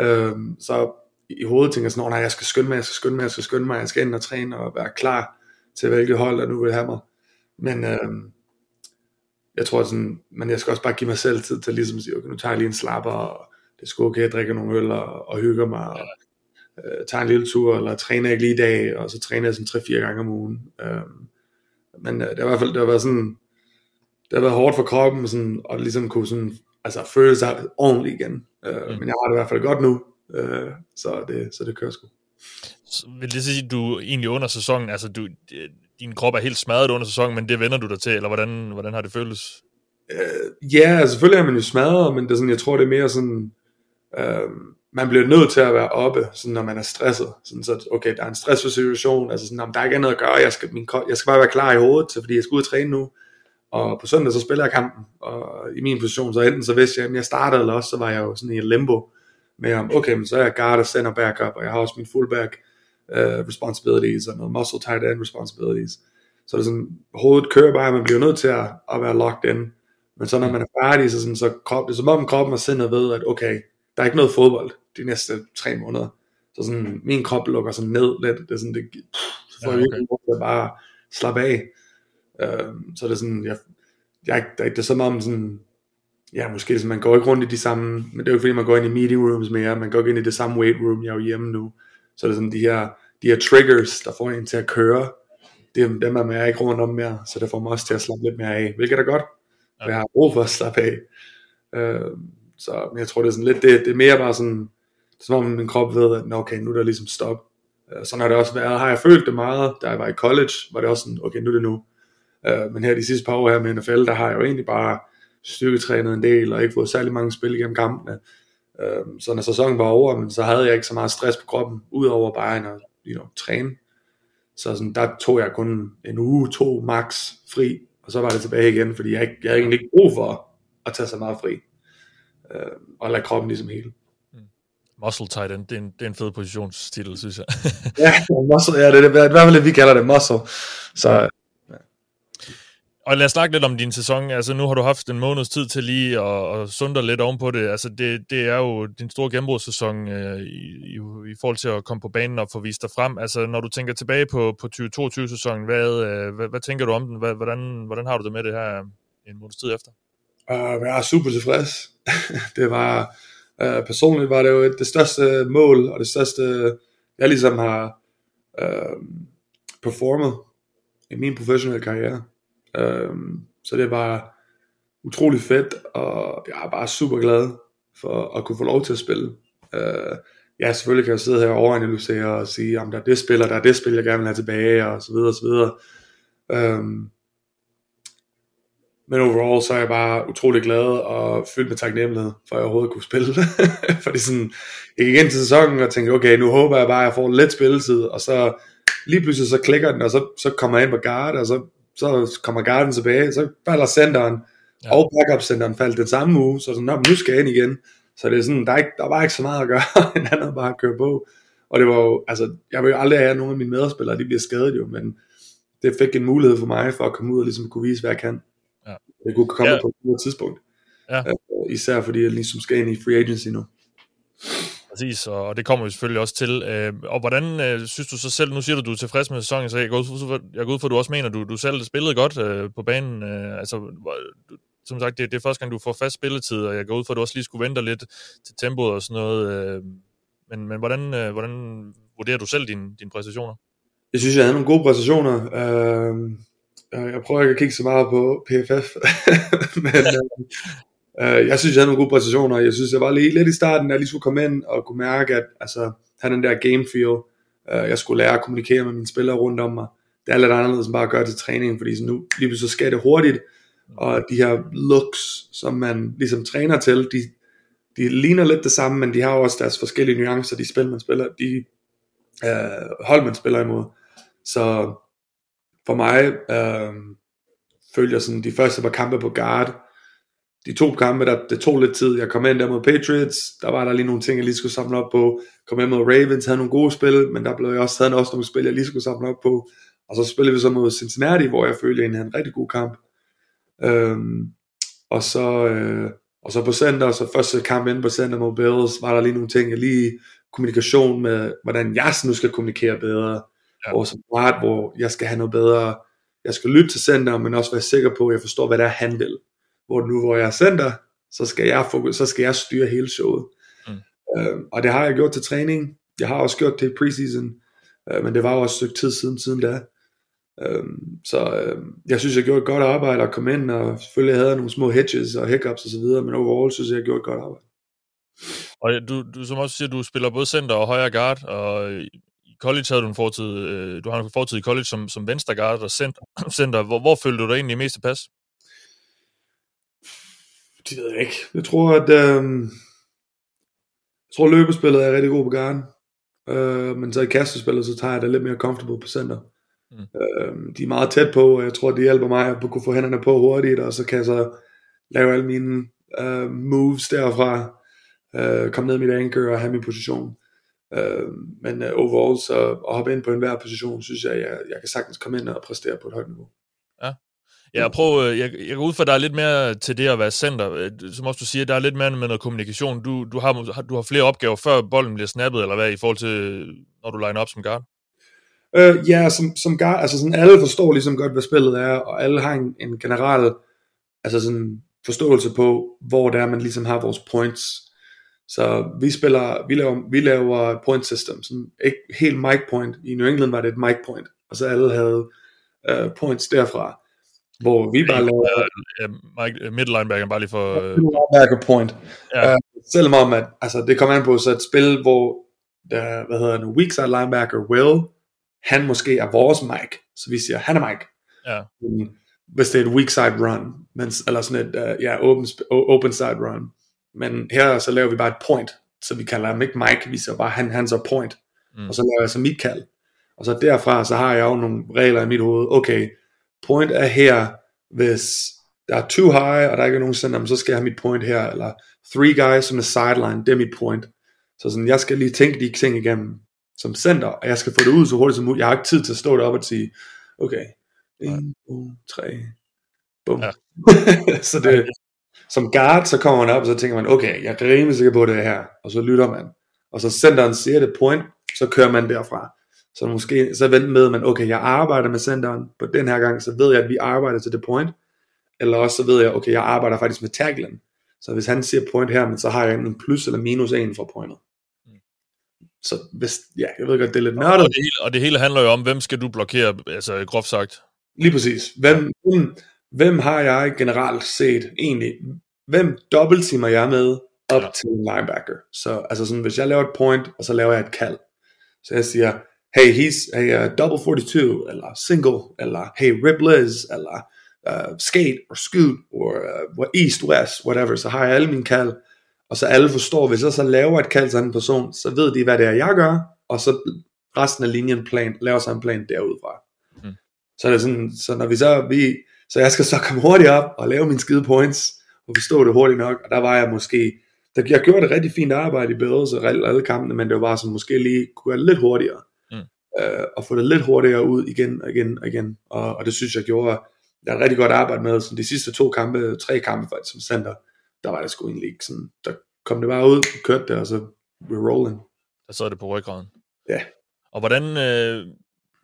Øh, så i hovedet tænker jeg sådan, nej, jeg skal skynde mig, jeg skal skynde mig, jeg skal skynde mig, jeg skal ind og træne og være klar til hvilket hold, der nu vil have mig. Men øh, jeg tror sådan, men jeg skal også bare give mig selv tid til ligesom at sige, okay, nu tager jeg lige en slapper, og det skulle okay, jeg drikker nogle øl og, og hygger mig, og øh, tager en lille tur, eller træner ikke lige i dag, og så træner jeg sådan 3-4 gange om ugen. Øh, men øh, det har i hvert fald det har været sådan, det har været hårdt for kroppen, sådan, og ligesom kunne sådan, altså føle sig ordentligt igen. Øh, mm. Men jeg har det i hvert fald godt nu, øh, så, det, så det kører sgu.
Så vil det sige, at du egentlig under sæsonen, altså du, din krop er helt smadret under sæsonen, men det vender du dig til, eller hvordan, hvordan har det føltes?
Øh, ja, altså, selvfølgelig er man jo smadret, men det er sådan, jeg tror det er mere sådan, øh, man bliver nødt til at være oppe, sådan, når man er stresset. Sådan, så okay, der er en stressfuld situation, altså sådan, der er ikke andet at gøre, jeg skal, min, jeg skal bare være klar i hovedet, så, fordi jeg skal ud og træne nu. Og på søndag så spiller jeg kampen, og i min position, så enten så vidste jeg, at jeg startede, eller også så var jeg jo sådan i et limbo, med om, okay, men så er jeg guard og center backup, og jeg har også min fullback uh, øh, responsibilities, og noget muscle tight end responsibilities. Så det er sådan, hovedet kører bare, man bliver nødt til at, at være locked in. Men så når man er færdig, så, sådan, så krop, det er som om kroppen og sindet ved, at okay, der er ikke noget fodbold de næste tre måneder. Så sådan, min krop lukker sådan ned lidt. Det er sådan, det, så får ja, okay. jeg bare slappe af. Uh, så det er sådan, jeg, jeg, der er det så meget om sådan, ja, måske sådan, man går ikke rundt i de samme, men det er jo ikke fordi, man går ind i meeting rooms mere, man går ikke ind i det samme weight room, jeg er jo hjemme nu. Så det er sådan de her, de her triggers, der får en til at køre, det er dem, er jeg ikke rundt om mere, så det får mig også til at slappe lidt mere af, hvilket er godt, for jeg har brug for at slappe af. Uh, så men jeg tror, det er sådan lidt, det, det er mere bare sådan, det er som om min krop ved, at okay, nu er der ligesom stop. Øh, sådan har det også været, har jeg følt det meget, da jeg var i college, var det også sådan, okay, nu er det nu. Øh, men her de sidste par år her med NFL, der har jeg jo egentlig bare styrketrænet en del, og ikke fået særlig mange spil igennem kampene. Øh, så når sæsonen var over, men så havde jeg ikke så meget stress på kroppen, udover bare at you know, træne. Så sådan, der tog jeg kun en uge, to max fri, og så var det tilbage igen, fordi jeg, jeg havde egentlig ikke brug for at tage så meget fri, øh, og lade kroppen ligesom hele.
Mm. Muscle tight end, det er en, det er en fed positionstitel, synes jeg.
ja, muscle, ja, det er, det i hvert fald vi kalder det muscle. Så
og lad os snakke lidt om din sæson. Altså, nu har du haft en måneds tid til lige at, at sunde lidt ovenpå det. Altså, det, det er jo din store gennembrudssæson øh, i, i, i, forhold til at komme på banen og få vist dig frem. Altså, når du tænker tilbage på, på 2022-sæsonen, hvad, øh, hvad, hvad, tænker du om den? Hvad, hvordan, hvordan har du det med det her en måneds tid efter?
Uh, jeg er super tilfreds. det var, uh, personligt var det jo det største mål, og det største, jeg ligesom har uh, performet i min professionelle karriere. Øhm, så det var utrolig fedt, og jeg er bare super glad for at kunne få lov til at spille. Øh, ja, selvfølgelig kan jeg sidde her og overanalysere og sige, om der er det spiller, der er det spil, jeg gerne vil have tilbage, og så videre, og så videre. Øhm, men overall, så er jeg bare utrolig glad og fyldt med taknemmelighed, for at jeg overhovedet kunne spille. Fordi sådan, jeg gik ind til sæsonen og tænkte, okay, nu håber jeg bare, at jeg får lidt spilletid, og så lige pludselig så klikker den, og så, så kommer jeg ind på guard, og så så kommer Garden tilbage, så falder centeren, ja. og backup centeren faldt den samme uge, så sådan, nu skal jeg ind igen. Så det er sådan, der, er ikke, der var ikke så meget at gøre, end andet bare at køre på. Og det var jo, altså, jeg vil jo aldrig have, at nogle af mine medspillere, de bliver skadet jo, men det fik en mulighed for mig, for at komme ud og ligesom kunne vise, hvad jeg kan. Det kunne komme ja. på et tidspunkt. Ja. Uh, især fordi jeg ligesom skal ind i free agency nu.
Præcis, og det kommer vi selvfølgelig også til. Øh, og hvordan øh, synes du så selv, nu siger du, du er tilfreds med sæsonen, så jeg går ud for, jeg går ud for at du også mener, du, du selv spillede godt øh, på banen. altså, som sagt, det, det er første gang, du får fast spilletid, og jeg går ud for, at du også lige skulle vente lidt til tempoet og sådan noget. men men hvordan, hvordan vurderer du selv dine, dine præstationer?
Jeg synes, jeg havde nogle gode præstationer. Øh, jeg prøver ikke at kigge så meget på PFF, men øh, øh, jeg synes, jeg havde nogle gode præstationer. Jeg synes, jeg var lige lidt i starten, da jeg lige skulle komme ind og kunne mærke, at altså, have den der game feel. Øh, jeg skulle lære at kommunikere med mine spillere rundt om mig. Det er lidt anderledes end bare at gøre til træning, fordi så nu lige så skal det hurtigt. Og de her looks, som man ligesom træner til, de, de ligner lidt det samme, men de har også deres forskellige nuancer, de spil, man spiller, de øh, hold, man spiller imod. Så for mig øh, følger sådan de første par kampe på guard, de to kampe, der, det tog lidt tid. Jeg kom ind der mod Patriots, der var der lige nogle ting, jeg lige skulle samle op på. Kom ind mod Ravens, havde nogle gode spil, men der blev jeg også, havde også nogle spil, jeg lige skulle samle op på. Og så spillede vi så mod Cincinnati, hvor jeg følte, at jeg havde en rigtig god kamp. Øhm, og så, øh, og så på center, så første kamp inde på center mod Bills, var der lige nogle ting, jeg lige kommunikation med, hvordan jeg nu skal kommunikere bedre, ja. og som part, hvor jeg skal have noget bedre, jeg skal lytte til center, men også være sikker på, at jeg forstår, hvad det er, han vil hvor nu hvor jeg er center, så skal jeg, fokus, så skal jeg styre hele showet. Mm. Øh, og det har jeg gjort til træning. Jeg har også gjort det i preseason, øh, men det var jo også et stykke tid siden, siden da. Øh, så øh, jeg synes, jeg gjorde et godt arbejde at komme ind, og selvfølgelig havde jeg nogle små hitches og hiccups og så videre, men overall synes jeg, jeg gjorde et godt arbejde.
Og du, du som også siger, du spiller både center og højre guard, og i college havde du en fortid, øh, du har en fortid i college som, som venstre guard og center. center. Hvor, hvor følte du dig egentlig mest pas?
Det ved jeg ikke. Jeg tror, at øh, jeg tror, løbespillet er rigtig god på garden. Øh, men så i kastespillet, så tager jeg det lidt mere comfortable på center. Mm. Øh, de er meget tæt på, og jeg tror, det hjælper mig at kunne få hænderne på hurtigt, og så kan jeg så lave alle mine øh, moves derfra, øh, komme ned i mit anchor og have min position. Øh, men uh, overall, så at hoppe ind på enhver position, synes jeg, jeg, jeg kan sagtens komme ind og præstere på et højt niveau.
Ja, prøv, øh, jeg, jeg går ud for, at der er lidt mere til det at være center. Øh, som også du siger, der er lidt mere med noget kommunikation. Du, du, har, du har flere opgaver, før bolden bliver snappet, eller hvad, i forhold til, når du liner op som guard?
Øh, ja, som, som guard, altså sådan, alle forstår ligesom godt, hvad spillet er, og alle har en, en generel altså sådan, forståelse på, hvor det er, man ligesom har vores points. Så vi spiller, vi laver, vi laver point system, sådan ikke helt mic point. I New England var det et mic point, og så alle havde uh, points derfra. Hvor vi bare laver...
Ja, Mike, middle linebacker, bare lige for...
Uh... Linebacker point. Ja. Uh, selvom om, at altså, det kommer an på så et spil, hvor der, hvad hedder det, weak side linebacker Will, han måske er vores Mike, så vi siger, han er Mike. Ja. hvis det er et weak side run, men, eller sådan et, uh, ja, open, open side run. Men her så laver vi bare et point, så vi kalder ham ikke Mike, vi siger bare, han, han så point, mm. og så laver jeg så mit kald. Og så derfra, så har jeg jo nogle regler i mit hoved, okay, point er her, hvis der er too high, og der ikke er nogen center, så skal jeg have mit point her, eller three guys som er sideline, det er mit point. Så sådan, jeg skal lige tænke de ting igennem som center, og jeg skal få det ud så hurtigt som muligt. Jeg har ikke tid til at stå deroppe og sige, okay, 1, 2, 3, bum. Ja. så det, som guard, så kommer man op, og så tænker man, okay, jeg er rimelig sikker på det her, og så lytter man. Og så centeren siger det point, så kører man derfra. Så måske, så vent med, man, okay, jeg arbejder med centeren på den her gang, så ved jeg, at vi arbejder til det point, eller også så ved jeg, okay, jeg arbejder faktisk med tacklen. Så hvis han siger point her, men så har jeg en plus eller minus en for pointet. Mm. Så hvis, ja, jeg ved godt, det er lidt nørdet.
Og det, hele, og det hele handler jo om, hvem skal du blokere, altså groft sagt.
Lige præcis. Hvem, hvem, hvem har jeg generelt set egentlig, hvem dobbelttimer jeg med op ja. til en linebacker? Så altså sådan, hvis jeg laver et point, og så laver jeg et kald, så jeg siger, hey, he's a uh, double 42, eller single, eller hey, Liz, eller uh, skate, or scoot, or uh, east, west, whatever, så har jeg alle mine kald, og så alle forstår, hvis jeg så laver et kald til en person, så ved de, hvad det er, jeg gør, og så resten af linjen plan, laver sig en plan derudfra. Mm. Så er det sådan, så når vi så, vi, så jeg skal så komme hurtigt op og lave mine skide points, og forstå det hurtigt nok, og der var jeg måske, der, jeg gjorde et rigtig fint arbejde i Bills og alle, kampene, men det var bare sådan, måske lige kunne være lidt hurtigere, mm. øh, og få det lidt hurtigere ud igen og igen og igen, og, og det synes jeg gjorde, jeg har rigtig godt arbejde med, så de sidste to kampe, tre kampe faktisk som center, der var det sgu egentlig ikke sådan, der kom det bare ud, kørte det, og så we're rolling.
Der sad det på ryggraden.
Ja.
Og hvordan, øh,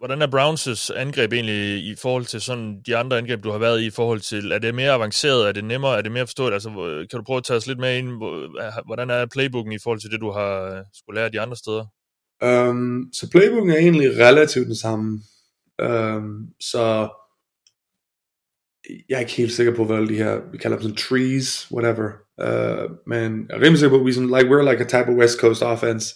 hvordan er Browns' angreb egentlig i forhold til sådan de andre angreb, du har været i, i forhold til, er det mere avanceret, er det nemmere, er det mere forstået? Altså, kan du prøve at tage os lidt med ind, hvordan er playbooken i forhold til det, du har skulle lære de andre steder?
Um, så playbooken er egentlig relativt den samme. Um, så jeg er ikke helt sikker på, hvad de her, vi kalder dem sådan trees, whatever. Uh, men jeg er rimelig sikker på, at vi sådan, like, we're like a type of West Coast offense,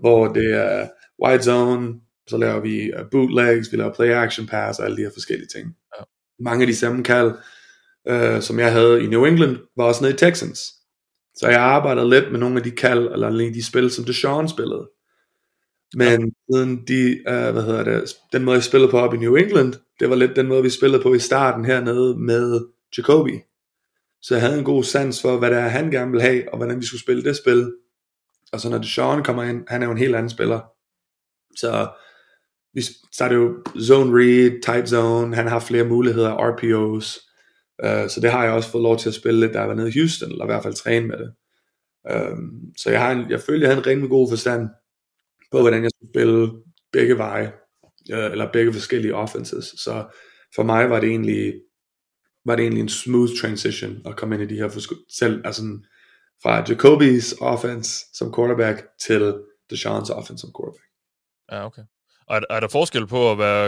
hvor det er wide zone, så laver vi uh, bootlegs, vi laver play action pass og alle de her forskellige ting. Ja. Mange af de samme kald, uh, som jeg havde i New England, var også nede i Texans. Så jeg arbejdede lidt med nogle af de kald, eller de spil, som Deshaun spillede. Men ja. siden de, uh, hvad hedder det, den måde jeg spillede på op i New England, det var lidt den måde vi spillede på i starten hernede med Jacoby. Så jeg havde en god sans for, hvad det er, han gerne vil have, og hvordan vi skulle spille det spil. Og så når Deshaun kommer ind, han er jo en helt anden spiller. Så vi starter jo zone read, tight zone, han har flere muligheder, RPOs, uh, øh, så det har jeg også fået lov til at spille lidt, da jeg var nede i Houston, eller i hvert fald træne med det. Um, så jeg, har en, jeg føler, jeg havde en rimelig god forstand på, hvordan jeg skulle spille begge veje, øh, eller begge forskellige offenses. Så for mig var det egentlig, var det egentlig en smooth transition at komme ind i de her selv, altså fra Jacobis offense som quarterback til Deshaun's offense som quarterback.
Ja, okay. Er, er der forskel på at, være,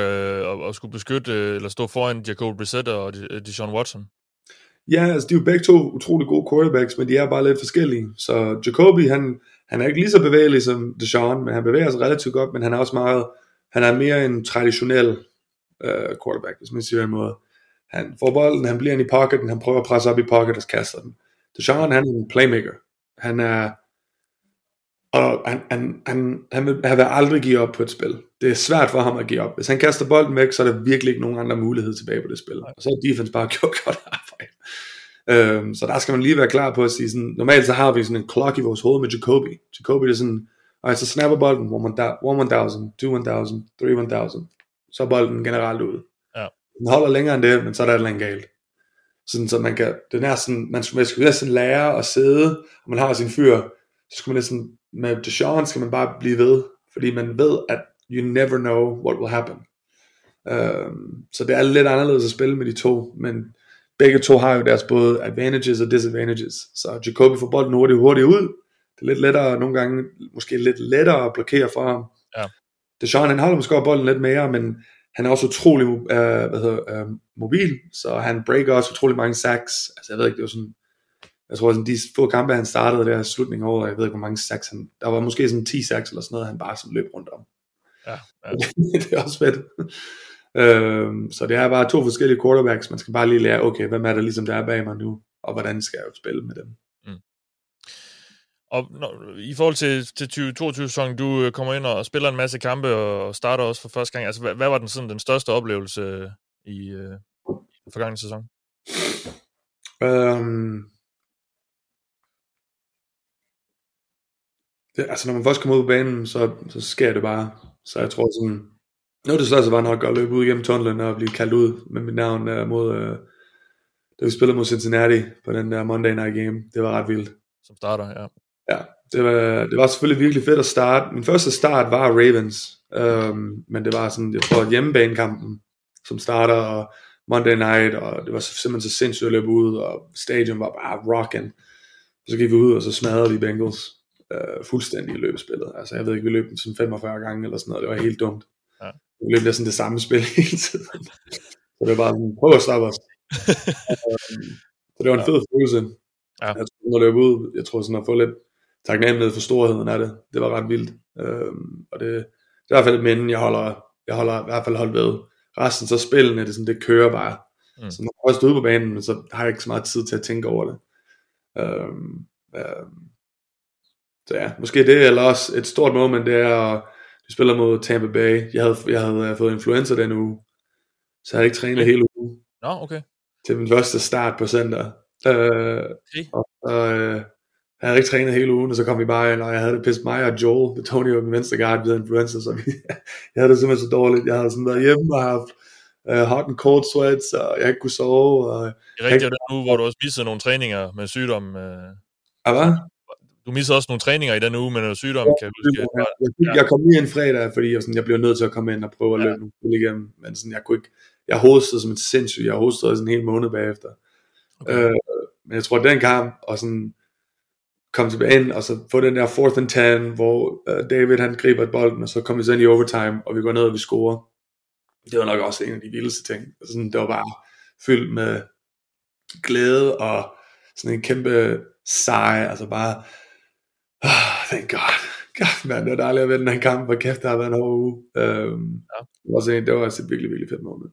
øh, at skulle beskytte øh, eller stå foran Jacob Brissett og Deshaun øh, Watson?
Ja, altså de er jo begge to utrolig gode quarterbacks, men de er bare lidt forskellige. Så Jacoby, han, han er ikke lige så bevægelig som Deshaun, men han bevæger sig relativt godt, men han er også meget, han er mere en traditionel øh, quarterback, hvis man siger en måde. Han får bolden, han bliver ind i pocketen, han prøver at presse op i pocket og kaster den. Deshaun, han er en playmaker. Han er, og han, han, han, han, vil, han vil aldrig give op på et spil. Det er svært for ham at give op. Hvis han kaster bolden væk, så er der virkelig ikke nogen andre mulighed tilbage på det spil. Og så er defense bare gjort godt arbejde. Øhm, så der skal man lige være klar på at sige sådan, normalt så har vi sådan en clock i vores hoved med Jacoby. Jacoby det er sådan, og så snapper bolden 1-1000, 2-1000, 3-1000, så er bolden generelt ud.
Ja.
Den holder længere end det, men så er der et eller andet galt. Sådan, så man kan, den er sådan, man, man skal næsten lære at sidde, og man har sin fyr, så skal man næsten med Deshaun skal man bare blive ved, fordi man ved, at you never know what will happen. Um, så det er lidt anderledes at spille med de to, men begge to har jo deres både advantages og disadvantages. Så Jacoby får bolden hurtigt hurtigt ud. Det er lidt lettere, nogle gange måske lidt lettere at blokere for ham.
Ja.
Deshaun han holder måske bolden lidt mere, men han er også utrolig uh, hvad hedder, uh, mobil, så han breaker også utrolig mange sacks. Altså jeg ved ikke, det var sådan jeg tror, sådan, de få kampe, han startede der slutningen året, jeg ved ikke, hvor mange sacks han, der var måske sådan 10 sacks eller sådan noget, han bare sådan løb rundt om.
Ja, ja.
det er også fedt. Øh, så det er bare to forskellige quarterbacks. Man skal bare lige lære, okay, hvem er der ligesom der er bag mig nu, og hvordan skal jeg spille med dem. Mm.
Og når, i forhold til, til 2022-sæsonen, du øh, kommer ind og spiller en masse kampe og starter også for første gang. Altså, hvad, hvad var den, sådan, den største oplevelse i, øh, i forgangne sæson? Um,
det, altså, når man først kommer ud på banen, så, så sker det bare. Så jeg tror sådan, noget det største var nok at løbe ud igennem tunnelen og blive kaldt ud med mit navn uh, mod, uh, da vi spillede mod Cincinnati på den der Monday Night Game. Det var ret vildt.
Som starter, ja.
Ja, det var, det var selvfølgelig virkelig fedt at starte. Min første start var Ravens, um, men det var sådan, jeg tror, hjemmebanekampen, som starter, og Monday Night, og det var simpelthen så sindssygt at løbe ud, og stadion var bare rocking. Så gik vi ud, og så smadrede vi Bengals uh, fuldstændig i løbespillet. Altså jeg ved ikke, vi løb sådan 45 gange eller sådan noget, det var helt dumt. Ja. Vi løb næsten det samme spil hele tiden. så det var bare sådan, prøv at stoppe os. så det var en fed følelse. Ja. Jeg tror, at løbe ud, jeg tror sådan at få lidt taknemmelighed for storheden af det. Det var ret vildt. Øhm, og det, det er i hvert fald et minde, jeg holder, jeg holder i hvert fald holdt ved. Resten så spillene, det, sådan, det kører bare. Mm. Så når jeg er ude på banen, så har jeg ikke så meget tid til at tænke over det. Øhm, øhm, så ja, måske det, eller også et stort moment, det er, at vi spiller mod Tampa Bay. Jeg havde, jeg havde fået influenza den uge, så jeg havde ikke trænet hele ugen.
Nå, no, okay.
Til min første start på center. Øh, okay. Og, og øh, jeg havde ikke trænet hele ugen, og så kom vi bare ind, og jeg havde det pisse mig og Joel, og min venstre guard, havde influenza, så vi, jeg havde det simpelthen så dårligt. Jeg havde sådan været hjemme og haft uh, hot and cold sweats, og jeg ikke kunne sove. Og
det er rigtigt, den uge, hvor du også missede nogle træninger med sygdom. Uh...
Ja, hvad?
Du missede også nogle træninger i den uge med noget sygdom, ja, kan jeg huske.
Jeg, jeg, jeg kom lige en fredag, fordi jeg, sådan, jeg blev nødt til at komme ind og prøve at løbe ja. igennem, men sådan, jeg kunne ikke, jeg hostede som et sindssygt, jeg hostede sådan en hel måned bagefter. Okay. Øh, men jeg tror, den kamp, og sådan, komme tilbage ind, og så få den der fourth and ten, hvor uh, David han griber et bolden, og så kommer vi så ind i overtime, og vi går ned og vi scorer. Det var nok også en af de vildeste ting. Sådan, det var bare fyldt med glæde og sådan en kæmpe sejr, altså bare, oh, thank God. God, man, det var dejligt at vinde den her kamp, hvor kæft, der har været en hård uge. Um, ja. det, var også en, det var også et virkelig, virkelig fedt moment.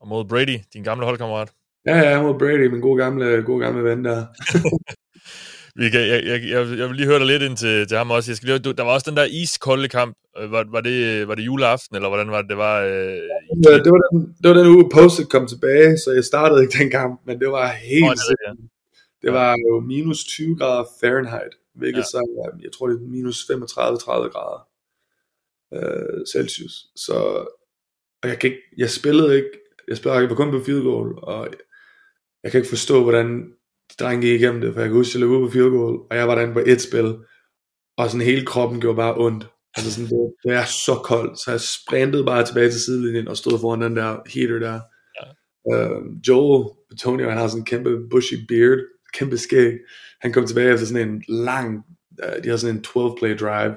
Og mod Brady, din gamle holdkammerat.
Ja, ja, mod Brady, min gode gamle, gode gamle ven der.
Vi kan, jeg, jeg, jeg, jeg vil lige høre dig lidt ind til, til ham også. Jeg skal lige, du, der var også den der iskolde kamp. Øh, var, var, det, var det juleaften, eller hvordan var det? Det var, øh,
ja, det, var den, det var den uge, postet kom tilbage, så jeg startede ikke den kamp, men det var helt oh, det, ja. det var jo minus 20 grader Fahrenheit, hvilket ja. så, jeg tror det er minus 35-30 grader øh, Celsius. Så og jeg, kan ikke, jeg spillede ikke, jeg spillede jeg var kun på field goal, og jeg kan ikke forstå, hvordan de drenge gik igennem det, for jeg kan huske, at jeg løb ud på field goal, og jeg var derinde på et spil, og sådan hele kroppen gjorde bare ondt. Altså sådan, det, det er så koldt, så jeg sprintede bare tilbage til sidelinjen og stod foran den der heater der. Ja. Uh, Joel Antonio, han har sådan en kæmpe bushy beard, kæmpe skæg. Han kom tilbage efter sådan en lang, uh, de har sådan en 12-play drive,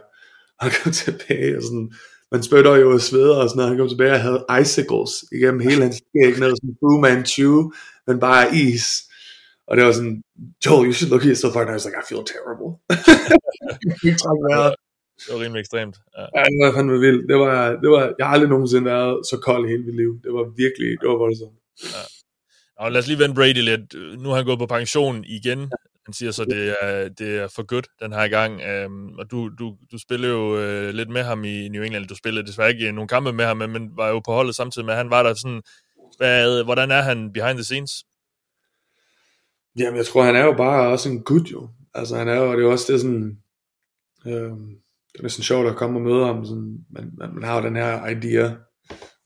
og han kom tilbage og sådan, man spytter jo og sveder og sådan noget. Han kom tilbage og havde icicles igennem hele hans skæg, ned sådan Fu Manchu, men bare is. Og det var sådan, Joel, you should look at yourself right now. I was like, I feel terrible.
det var rimelig ekstremt.
Ja, ja det var fandme vildt. Det var, det var, jeg har aldrig nogensinde været så kold i hele mit liv. Det var virkelig, det var voldsomt. Ja.
Og lad os lige vende Brady lidt. Nu har han gået på pension igen. Han siger så, det er, det er for godt den her gang. Um, og du, du, du spillede jo uh, lidt med ham i New England. Du spillede desværre ikke nogle kampe med ham, men var jo på holdet samtidig med, han var der sådan, hvad, hvordan er han behind the scenes?
Jamen, jeg tror, han er jo bare også en gut jo. Altså, han er jo, det er jo også det sådan, øh, det er næsten sjovt at komme og møde ham, sådan, man, man, man har jo den her idé,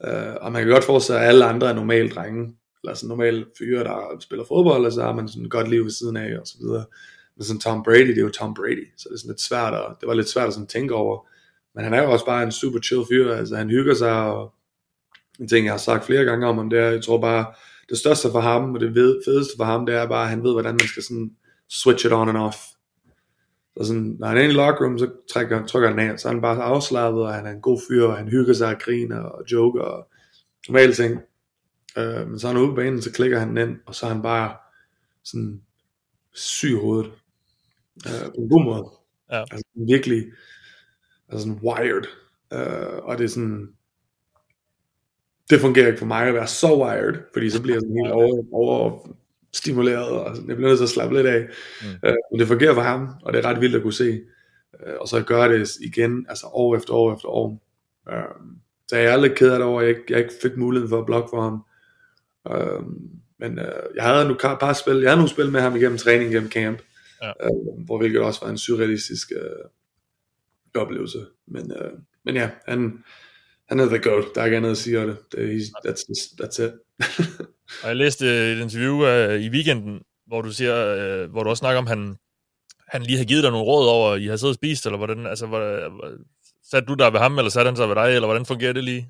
øh, og man kan godt forestille sig, at alle andre er normale drenge, eller sådan normale fyre, der spiller fodbold, og så har man sådan et godt liv ved siden af, og så videre. Men sådan Tom Brady, det er jo Tom Brady, så det er sådan lidt svært at, det var lidt svært at sådan tænke over, men han er jo også bare en super chill fyr, altså han hygger sig, og en ting, jeg har sagt flere gange om ham, det er, jeg tror bare, det største for ham, og det fedeste for ham, det er bare, at han ved, hvordan man skal sådan switch it on and off. Så sådan, når han er inde i locker room, så trækker, trykker han af, så er han bare afslappet, og han er en god fyr, og han hygger sig og griner og joker og normale ting. Øh, men så er han ude på banen, så klikker han ind, og så er han bare sådan syg hovedet. Øh, på en god måde. Ja. Altså virkelig, altså sådan wired. Øh, og det er sådan, det fungerer ikke for mig at være så wired, fordi så bliver jeg sådan helt over, over stimuleret, og jeg bliver nødt til at slappe lidt af. Mm. Øh, men det fungerer for ham, og det er ret vildt at kunne se. Øh, og så gør det igen, altså år efter år efter år. Øh, så jeg er lidt ked af det over, at jeg ikke, jeg ikke fik muligheden for at blokke for ham. Øh, men øh, jeg havde nu bare spil, jeg havde nogle spil med ham igennem træning, igennem camp, ja. øh, hvor hvilket også var en surrealistisk øh, oplevelse. Men, øh, men ja, han, han er the goat. Der er ikke andet at sige om det. det that's, that's it.
og jeg læste et interview uh, i weekenden, hvor du siger, uh, hvor du også snakker om, han, han lige har givet dig nogle råd over, I har siddet og spist, eller hvordan, altså, hvor, satte du dig ved ham, eller satte han sig ved dig, eller hvordan fungerer det lige?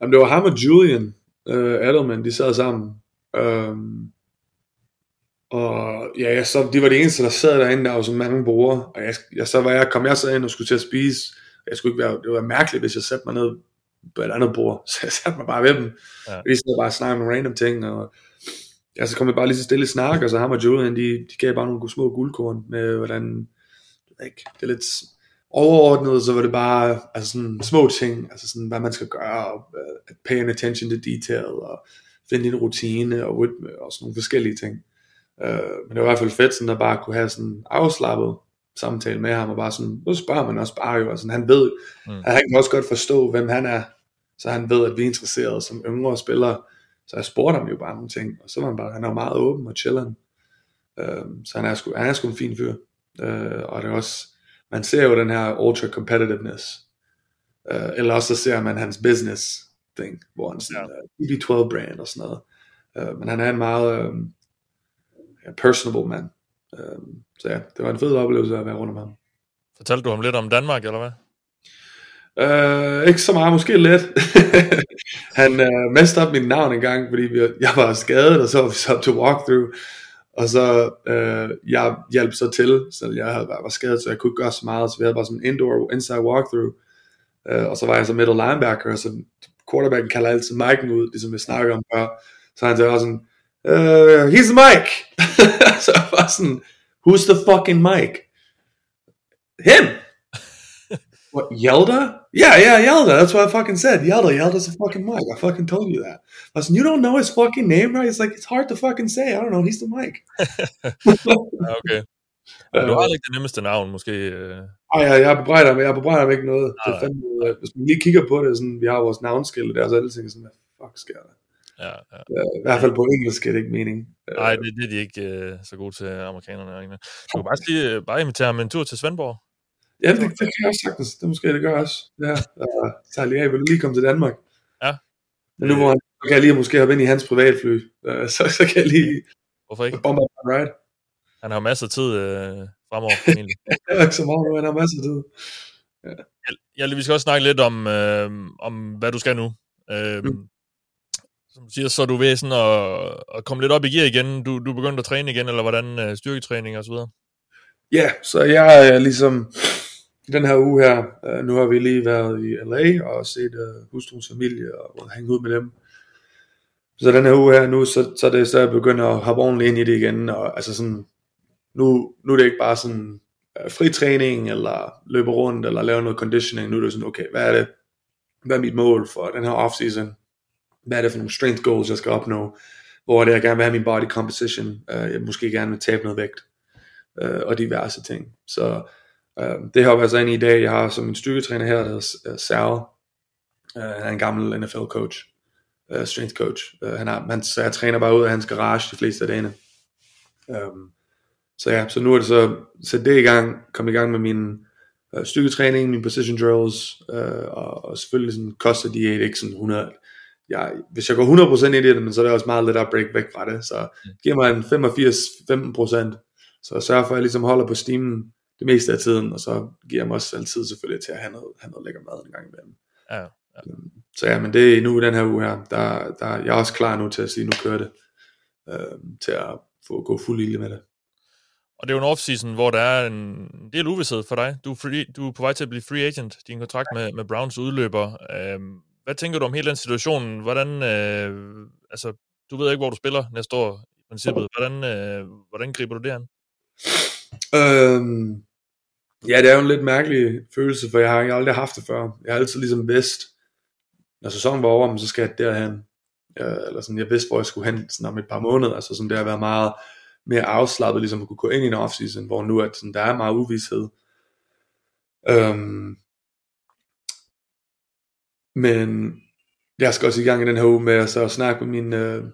Jamen, det var ham og Julian uh, Adelman, de sad sammen. Um, og ja, jeg, så, de var det eneste, der sad derinde, der var så mange borde, og jeg, jeg, så var jeg, kom jeg så ind og skulle til at spise, jeg skulle ikke være, det var mærkeligt, hvis jeg satte mig ned på et andet bord, så jeg satte mig bare ved dem, ja. lige så bare snakke om random ting, og ja, så kom jeg bare lige så stille snak, og så ham og Julian, de, de gav bare nogle små guldkorn med, hvordan, ikke, det er lidt overordnet, så var det bare altså sådan små ting, altså sådan, hvad man skal gøre, og uh, pay attention to detail, og finde en rutine, og rytme, og sådan nogle forskellige ting. Uh, men det var i hvert fald fedt, sådan at bare kunne have sådan afslappet samtale med ham, og bare sådan, nu spørger man også bare jo, altså han ved, mm. han kan også godt forstå, hvem han er, så han ved, at vi er interesserede som yngre spillere, så jeg spurgte ham jo bare nogle ting, og så var han bare, han er meget åben og chillen, uh, så han er, sgu, han er sgu en fin fyr, uh, og det er også, man ser jo den her ultra competitiveness, uh, eller også så ser man hans business thing, hvor han sådan, ja. uh, DB12 brand og sådan noget, uh, men han er en meget um, personable mand, Øhm, så ja, det var en fed oplevelse at være rundt om ham.
Fortalte du ham lidt om Danmark, eller hvad?
Uh, ikke så meget, måske lidt. han uh, messed op mit navn en gang, fordi vi, jeg var skadet, og så var vi så til walkthrough, og så øh, jeg hjalp så til, så jeg havde, var skadet, så jeg kunne ikke gøre så meget, så vi havde bare sådan en indoor, inside walkthrough, Øh, og så var jeg så middle linebacker, og så quarterbacken kalder altid Mike'en ud, ligesom vi snakker om før, så han sagde også sådan, uh, he's Mike. så jeg var sådan, who's the fucking Mike? Him what, Yelda? Yeah, yeah, Yelda. That's what I fucking said. Yelda, Yelda's a fucking Mike. I fucking told you that. I you don't know his fucking name, right? It's like, it's hard to fucking say. I don't know. He's the Mike.
okay. Ja, du har ikke det nemmeste navn, måske. Øh...
Ej, ja, jeg bebrejder, jeg bebrejder ham ikke noget. Det er fandme, øh, hvis man lige kigger på det, sådan, vi har vores navnskilte der, så alle ting sådan, hvad fuck sker der?
Ja, ja.
I hvert fald på engelsk er det ikke mening.
Nej, det, det er de ikke uh, så gode til amerikanerne. Du kan bare, sige, uh, bare invitere ham en tur til Svendborg.
Ja, det, det kan jeg også sagtens. Det måske det gør også. Ja, lige af, vil lige komme til Danmark?
Ja.
Men nu hvor han, kan jeg lige måske hoppe ind i hans privatfly. Så, så kan jeg lige...
Hvorfor ikke?
Bombe right?
Han har masser af tid uh, fremover,
egentlig. det er ikke så meget, men han har masser af tid.
Ja. Ja, vi skal også snakke lidt om, øh, om hvad du skal nu. Øh, mm som du siger, så er du ved sådan at, at komme lidt op i gear igen. Du, du er begyndt at træne igen, eller hvordan uh, styrketræning og så videre?
Ja, så jeg er ligesom den her uge her, uh, nu har vi lige været i LA og set uh, hustruens familie og hængt ud med dem. Så den her uge her nu, så, så er det så jeg begynder at hoppe ordentligt ind i det igen, og altså sådan, nu, nu er det ikke bare sådan øh, uh, fritræning, eller løbe rundt, eller lave noget conditioning, nu er det sådan, okay, hvad er det, hvad er mit mål for den her off-season? hvad er det for nogle strength goals, jeg skal opnå, hvor er det, jeg gerne vil have min body composition, uh, jeg måske gerne vil tabe noget vægt, uh, og diverse ting. Så Øh, det har jeg så ind i i dag, jeg har som en styrketræner her, der hedder øh, Sal, uh, øh, han er en gammel NFL coach, uh, strength coach, uh, han, har, han, så jeg træner bare ud af hans garage de fleste af dagene. Um, så ja, så nu er det så sæt det i gang, kom i gang med min uh, styrketræning, min position drills, uh, og, og selvfølgelig sådan koster diæt, ikke sådan 100, jeg, hvis jeg går 100% ind i det, men så er det også meget let at break væk fra det, så giv mig en 85-15%, så sørg for, at jeg ligesom holder på stimen det meste af tiden, og så giver jeg mig også selv tid selvfølgelig til at have noget, have noget lækker mad en gang imellem.
Ja, ja.
Øhm, så ja, men det er nu den her uge her, der, der, jeg er også klar nu til at sige, nu kører det, øh, til at få gå fuld ilde med det.
Og det er jo en off-season, hvor der er en del uvidshed for dig. Du er, free, du er på vej til at blive free agent. Din kontrakt med, med Browns udløber. Øhm, hvad tænker du om hele den situation? Hvordan, øh, altså, du ved ikke, hvor du spiller næste år i princippet. Hvordan, øh, hvordan griber du det an?
Øhm, ja, det er jo en lidt mærkelig følelse, for jeg har aldrig haft det før. Jeg har altid ligesom vidst, når sæsonen var over, så skal jeg derhen. Eller sådan, jeg vidste, hvor jeg skulle hen sådan om et par måneder, altså sådan det har været meget mere afslappet, ligesom at kunne gå ind i en offseason, hvor nu at sådan, der er meget uvidshed. Øhm, men jeg skal også i gang i den her uge med at så snakke med min øh,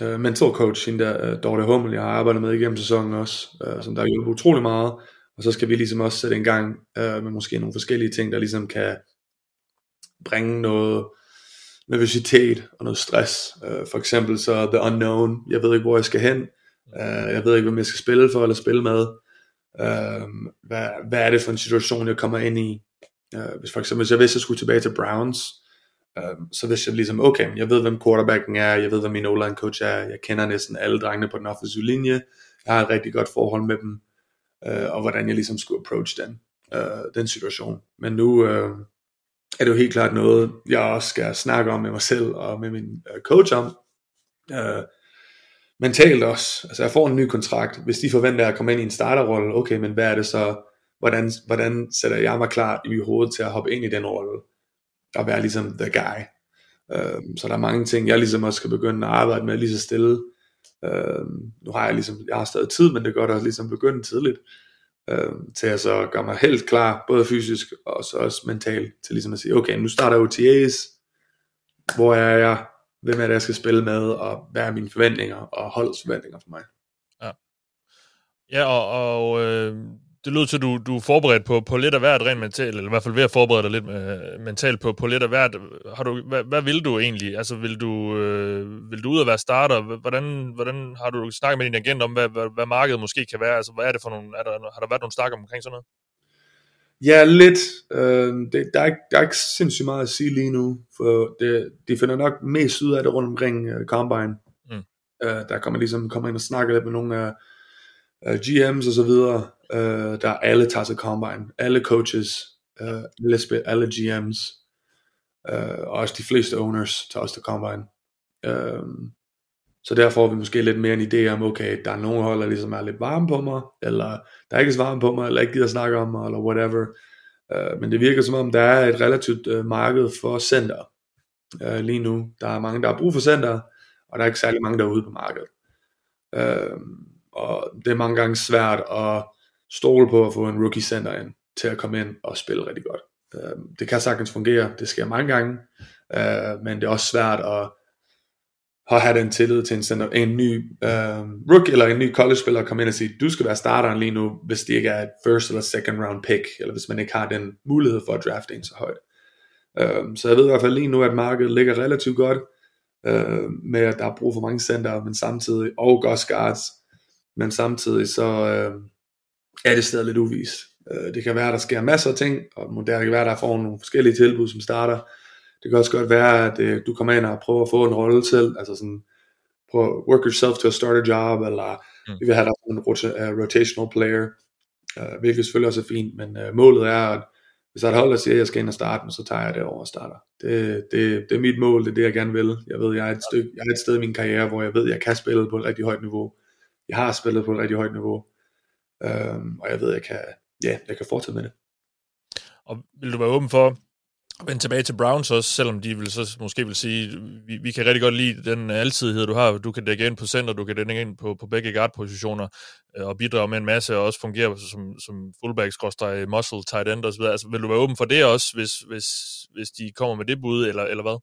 øh mentorcoach, mental coach, hende der uh, Dorte Hummel, jeg har arbejdet med igennem sæsonen også, øh, som der har hjulpet utrolig meget. Og så skal vi ligesom også sætte en gang øh, med måske nogle forskellige ting, der ligesom kan bringe noget nervøsitet og noget stress. Øh, for eksempel så The Unknown, jeg ved ikke hvor jeg skal hen, Øh, jeg ved ikke hvem jeg skal spille for eller spille med. Øh, hvad, hvad er det for en situation jeg kommer ind i? Øh, hvis for eksempel hvis jeg vidste jeg skulle tilbage til Browns, øh, så vidste jeg ligesom, okay, jeg ved hvem quarterbacken er, jeg ved hvem min O-line coach er, jeg kender næsten alle drengene på den offensive linje, jeg har et rigtig godt forhold med dem, øh, og hvordan jeg ligesom skulle approach den, øh, den situation. Men nu øh, er det jo helt klart noget, jeg også skal snakke om med mig selv og med min øh, coach om. Øh, mentalt også, altså jeg får en ny kontrakt, hvis de forventer at komme ind i en starterrolle, okay, men hvad er det så, hvordan, hvordan sætter jeg mig klar i mit hoved til at hoppe ind i den rolle? Og være ligesom the guy. Øh, så der er mange ting, jeg ligesom også skal begynde at arbejde med lige så stille. Øh, nu har jeg ligesom, jeg har stadig tid, men det gør der ligesom begynde tidligt, øh, til at så gøre mig helt klar, både fysisk og så også mentalt, til ligesom at sige, okay, nu starter OTA's, hvor er jeg, hvem er det, jeg skal spille med, og hvad er mine forventninger, og holdets forventninger for mig.
Ja, ja og, og øh, det lyder til, at du, du er forberedt på, på lidt af hvert rent mentalt, eller i hvert fald ved at forberede dig lidt uh, mentalt på, på lidt af hvert. Har du, hvad, hvad vil du egentlig? Altså, vil du, øh, vil du ud og være starter? Hvordan, hvordan har du snakket med din agent om, hvad, hvad, hvad markedet måske kan være? Altså, hvad er det for nogle, er der, har der været nogle snak omkring sådan noget?
Ja, lidt. Øh, det, der, er ikke, der er ikke sindssygt meget at sige lige nu, for det, de finder nok mest ud af det rundt omkring uh, Combine. Mm. Uh, der kommer ligesom kommer ind og snakker lidt med nogle af uh, GM's og så videre, øh, der alle tager til Combine, alle coaches, øh, alle, alle GM's, øh, og også de fleste owners tager også til Combine. Øh, så der får vi måske lidt mere en idé om, okay, der er nogle hold, der ligesom er lidt varme på mig, eller der er ikke så varme på mig, eller ikke gider snakke om mig, eller whatever. Uh, men det virker som om, der er et relativt uh, marked for center uh, lige nu. Der er mange, der har brug for center, og der er ikke særlig mange, der er ude på markedet. Uh, og det er mange gange svært at stole på at få en rookie center ind til at komme ind og spille rigtig godt. Uh, det kan sagtens fungere, det sker mange gange, uh, men det er også svært at, at have den tillid til en, center, en ny øh, rookie eller en ny college-spiller at komme ind og sige, du skal være starteren lige nu, hvis det ikke er et first eller second round pick, eller hvis man ikke har den mulighed for at drafte en så højt. Øh, så jeg ved i hvert fald lige nu, at markedet ligger relativt godt, øh, med at der er brug for mange center, men samtidig, og godt guards, men samtidig så, Øh, er det stadig lidt uvis. Øh, det kan være, at der sker masser af ting, og der kan være, at der får nogle forskellige tilbud, som starter. Det kan også godt være, at øh, du kommer ind og prøver at få en rolle til, altså sådan, prøv at work yourself to a starter job, eller mm. vi vil have dig som en uh, rotational player, uh, hvilket selvfølgelig også er fint, men uh, målet er, at hvis der er et hold, der siger, at jeg skal ind og starte, så tager jeg det over og starter. Det, det, det er mit mål, det er det, jeg gerne vil. Jeg ved, jeg er, et stykke, jeg er et sted i min karriere, hvor jeg ved, at jeg kan spille på et rigtig højt niveau. Jeg har spillet på et rigtig højt niveau. Øhm, og jeg ved, jeg kan, ja, jeg kan fortsætte med det.
Og vil du være åben for at vende tilbage til Browns også, selvom de vil så måske vil sige, vi, vi kan rigtig godt lide den altidighed, du har. Du kan dække ind på center, du kan dække ind på, på begge guard-positioner, øh, og bidrage med en masse, og også fungere som, som fullback, skråstrej, muscle, tight end osv. Altså, vil du være åben for det også, hvis, hvis, hvis de kommer med det bud, eller, eller hvad?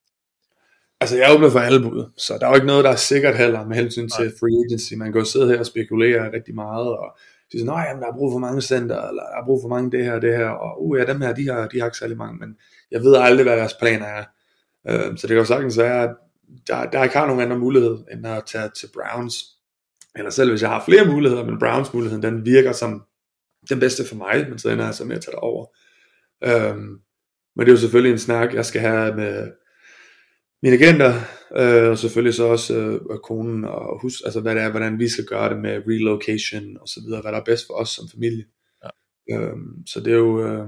Altså, jeg er åben for alle bud, så der er jo ikke noget, der er sikkert heller med hensyn til Nej. free agency. Man kan jo sidde her og spekulere rigtig meget, og de siger, nej, der er brug for mange center, eller der er brug for mange det her, det her, og uh, ja, dem her, de har, de har ikke særlig mange, men jeg ved aldrig, hvad deres planer er. Øh, så det kan jo sagtens være, at der, der ikke har nogen anden mulighed, end at tage til Browns, eller selv hvis jeg har flere muligheder, men Browns muligheden, den virker som den bedste for mig, men så ender jeg så med at tage det over. Um, men det er jo selvfølgelig en snak, jeg skal have med, mine agenter, øh, og selvfølgelig så også øh, konen, og hus, altså hvad det er, hvordan vi skal gøre det med relocation, og så videre, hvad der er bedst for os som familie. Ja. Øhm, så det er jo, øh,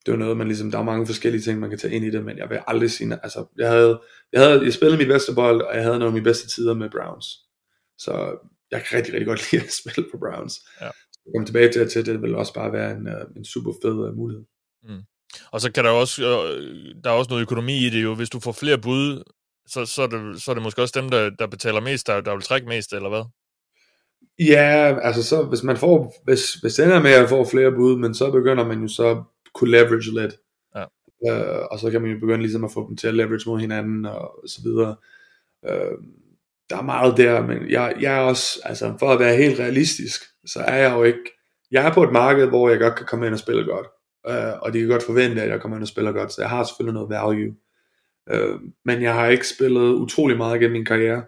det er jo noget, man ligesom, der er mange forskellige ting, man kan tage ind i det, men jeg vil aldrig sige, altså, jeg havde, jeg havde, jeg spillede mit bedste bold, og jeg havde nogle af mine bedste tider med Browns. Så jeg kan rigtig, rigtig godt lide at spille på Browns. Ja. Så komme tilbage til, til det vil også bare være en, øh, en super fed uh, mulighed.
Mm. Og så kan der også, øh, der er også noget økonomi i det jo. Hvis du får flere bud, så, så, er, det, så er det måske også dem, der, der betaler mest, der, der vil trække mest, eller hvad?
Ja, altså så, hvis man får, hvis, hvis det ender med at få flere bud, men så begynder man jo så kunne leverage lidt.
Ja.
Øh, og så kan man jo begynde ligesom at få dem til at leverage mod hinanden, og så videre. Øh, der er meget der, men jeg, jeg er også, altså for at være helt realistisk, så er jeg jo ikke, jeg er på et marked, hvor jeg godt kan komme ind og spille godt. Øh, og de kan godt forvente, at jeg kommer ind og spiller godt, så jeg har selvfølgelig noget value. Øh, men jeg har ikke spillet utrolig meget gennem min karriere.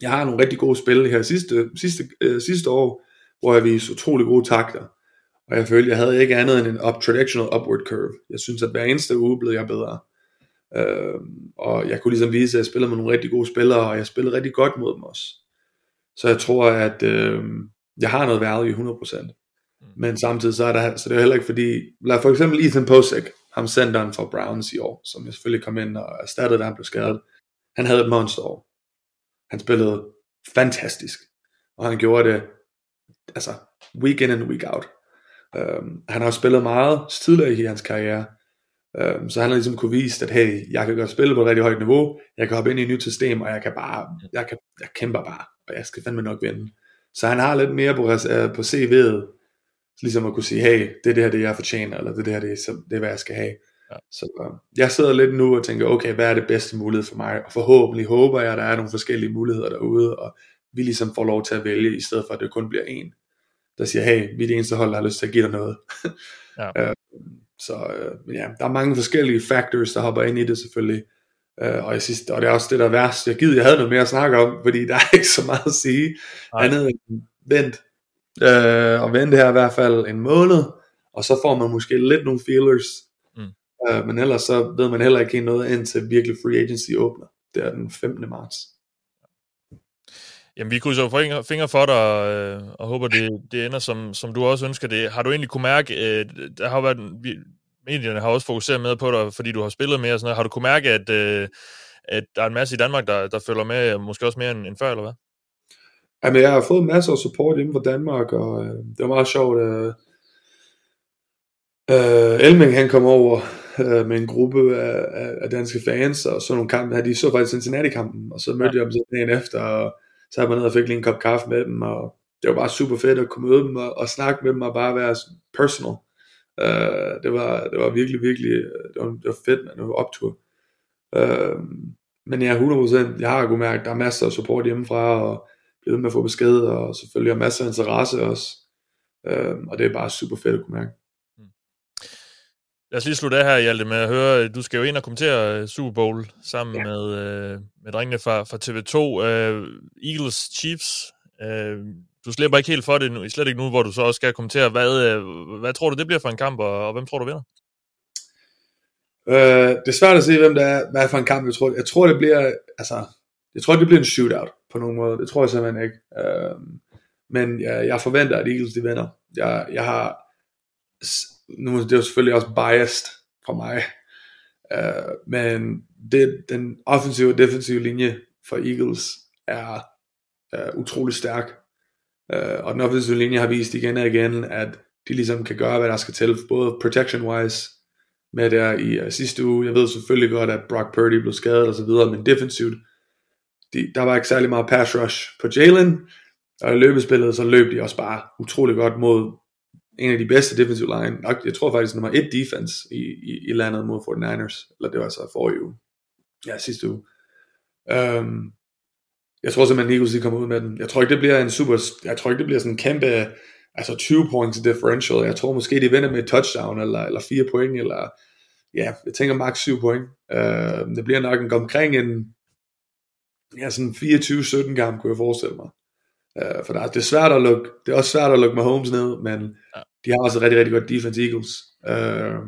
Jeg har nogle rigtig gode spil her sidste, sidste, øh, sidste år, hvor jeg viste utrolig gode takter. Og jeg følte, jeg havde ikke andet end en up, traditional upward curve. Jeg synes, at hver eneste uge blev jeg bedre. Øh, og jeg kunne ligesom vise, at jeg spillede med nogle rigtig gode spillere, og jeg spillede rigtig godt mod dem også. Så jeg tror, at øh, jeg har noget value 100%. Mm. Men samtidig så er, der, så det er heller ikke fordi, lad for eksempel Ethan Posek, ham centeren for Browns i år, som jeg selvfølgelig kom ind og erstattede, da han blev skadet. Han havde et monsterår. Han spillede fantastisk. Og han gjorde det, altså, week in and week out. Um, han har spillet meget tidligere i hans karriere. Um, så han har ligesom kunne vise, at hey, jeg kan godt spille på et rigtig højt niveau, jeg kan hoppe ind i et nyt system, og jeg kan bare, jeg, kan, jeg kæmper bare, og jeg skal fandme nok vinde. Så han har lidt mere på, uh, på CV'et, ligesom at kunne sige, hey, det er det her, det jeg fortjener, eller det er det her, det er, det er hvad jeg skal have. Ja. Så uh, jeg sidder lidt nu og tænker, okay, hvad er det bedste mulighed for mig? Og forhåbentlig håber jeg, at der er nogle forskellige muligheder derude, og vi ligesom får lov til at vælge, i stedet for at det kun bliver en, der siger, hey, vi er det eneste hold, der har lyst til at give dig noget. ja. uh, så uh, ja, der er mange forskellige factors, der hopper ind i det selvfølgelig. Og, jeg synes, og det er også det, der er værst. Jeg gider, jeg havde noget mere at snakke om, fordi der er ikke så meget at sige. Nej. Andet end vent. Uh, og vente her i hvert fald en måned, og så får man måske lidt nogle feelers. Mm. Uh, men ellers så ved man heller ikke noget indtil virkelig free agency åbner. Det er den 15. marts.
Jamen, vi krydser fingre, fingre for dig, øh, og håber, det, det ender, som, som du også ønsker det. Har du egentlig kunne mærke, øh, der har været, vi, medierne har også fokuseret med på dig, fordi du har spillet mere og sådan noget. Har du kunne mærke, at, øh, at der er en masse i Danmark, der, der følger med, måske også mere end, end før, eller hvad?
Jamen, jeg har fået masser af support inden for Danmark, og øh, det var meget sjovt. Øh, øh, Elming, han kom over øh, med en gruppe af, af, af danske fans, og så nogle kampe, de så faktisk Cincinnati-kampen, og så mødte ja. jeg dem så dagen efter, og så havde man ned og fik lige en kop kaffe med dem, og det var bare super fedt at kunne møde dem og, og snakke med dem og bare være personal. Uh, det, var, det var virkelig, virkelig, det var, det var fedt, man, det var optur. Uh, men ja, 100%, jeg har kunnet mærke, at der er masser af support hjemmefra, og bliver med at få besked, og selvfølgelig har masser af interesse også. Uh, og det er bare super fedt at kunne mærke.
Lad os lige slutte af her, Hjalte, med at høre, du skal jo ind og kommentere øh, Super Bowl sammen ja. med, øh, med drengene fra, fra TV2. Uh, Eagles Chiefs, uh, du slipper ikke helt for det nu, slet ikke nu, hvor du så også skal kommentere. Hvad, uh, hvad tror du, det bliver for en kamp, og, og hvem tror du vinder?
Uh, det er svært at se, hvem der er, hvad er for en kamp, jeg tror. Jeg tror, det bliver, altså, jeg tror, det bliver en shootout på nogen måde. Det tror jeg simpelthen ikke. Øh, men jeg, jeg forventer, at Eagles de vinder. Jeg, jeg har nu det er jo selvfølgelig også biased for mig, øh, men det, den offensive og defensive linje for Eagles er øh, utrolig stærk, Øh, og den offensive linje har vist igen og igen, at de ligesom kan gøre, hvad der skal til, både protection-wise, med der i uh, sidste uge. Jeg ved selvfølgelig godt, at Brock Purdy blev skadet og så videre, men defensivt, de, der var ikke særlig meget pass rush på Jalen, og i løbespillet, så løb de også bare utrolig godt mod en af de bedste defensive line, nok, jeg tror faktisk nummer et defense i, i, i landet mod 49ers, eller det var så for uge, ja sidste uge. Um, jeg tror simpelthen Eagles de kommer ud med den. Jeg tror ikke det bliver en super, jeg tror ikke det bliver sådan en kæmpe, altså 20 points differential. Jeg tror måske de vinder med et touchdown, eller, eller 4 point, eller ja, jeg tænker max 7 point. Uh, det bliver nok en omkring en, ja sådan 24-17 kamp, kunne jeg forestille mig. Uh, for der, det er svært at lukke, det er også svært at lukke Mahomes ned, men ja. de har også rigtig, rigtig godt defense Eagles. Uh,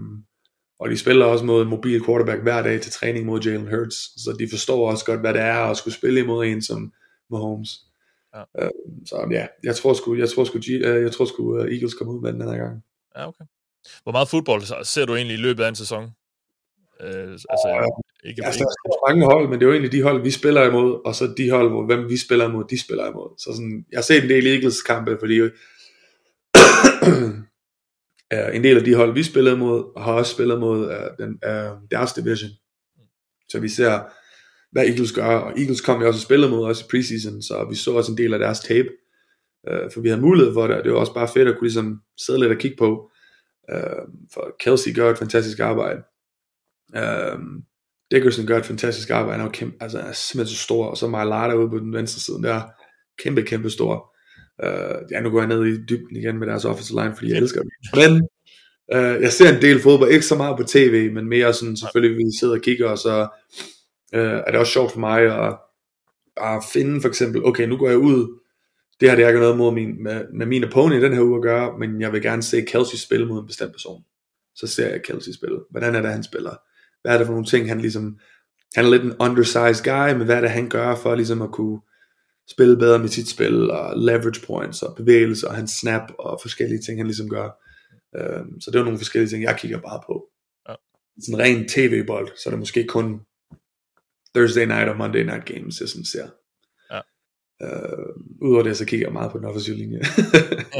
og de spiller også mod en mobil quarterback hver dag til træning mod Jalen Hurts, så de forstår også godt, hvad det er at skulle spille imod en som Mahomes. Ja. Uh, så ja, jeg tror sgu, jeg tror sgu, uh, jeg tror sgu uh, Eagles kommer ud med den her gang.
Ja, okay. Hvor meget fodbold ser du egentlig i løbet af en sæson?
Øh, altså, ja, ikke, altså, der er mange hold, men det er jo egentlig de hold, vi spiller imod, og så de hold, hvor hvem vi spiller imod, de spiller imod. Så sådan, jeg har set en del Eagles kampe, fordi uh, en del af de hold, vi spillede mod, har også spillet mod uh, den, uh, deres division. Så vi ser, hvad Eagles gør, og Eagles kom jo også og spillede mod os i preseason, så vi så også en del af deres tape, uh, for vi havde mulighed for det, og det var også bare fedt at kunne ligesom sidde lidt og kigge på, uh, for Kelsey gør et fantastisk arbejde. Uh, Dickerson gør et fantastisk arbejde, han er, kæmpe, altså, er simpelthen så stor, og så Marlada ude på den venstre side der, kæmpe, kæmpe stor. Uh, ja, nu går jeg ned i dybden igen med deres offensive line, fordi jeg elsker dem. Men uh, jeg ser en del fodbold, ikke så meget på tv, men mere sådan, selvfølgelig vi sidder og kigger, og så uh, er det også sjovt for mig at, at finde for eksempel, okay, nu går jeg ud, det har det ikke noget mod min, med, med min opponent i den her uge at gøre, men jeg vil gerne se Kelsey spille mod en bestemt person. Så ser jeg Kelsey spille. Hvordan er det, han spiller? Hvad er det for nogle ting, han ligesom, han er lidt en undersized guy, men hvad er det, han gør for ligesom at kunne spille bedre med sit spil, og leverage points, og bevægelser, og hans snap, og forskellige ting, han ligesom gør. Um, så det er nogle forskellige ting, jeg kigger bare på. Ja. Sådan en ren tv-bold, så er det måske kun Thursday night og Monday night games, jeg sådan ser. Ja. Uh, Udover det, så kigger jeg meget på den offensive linje.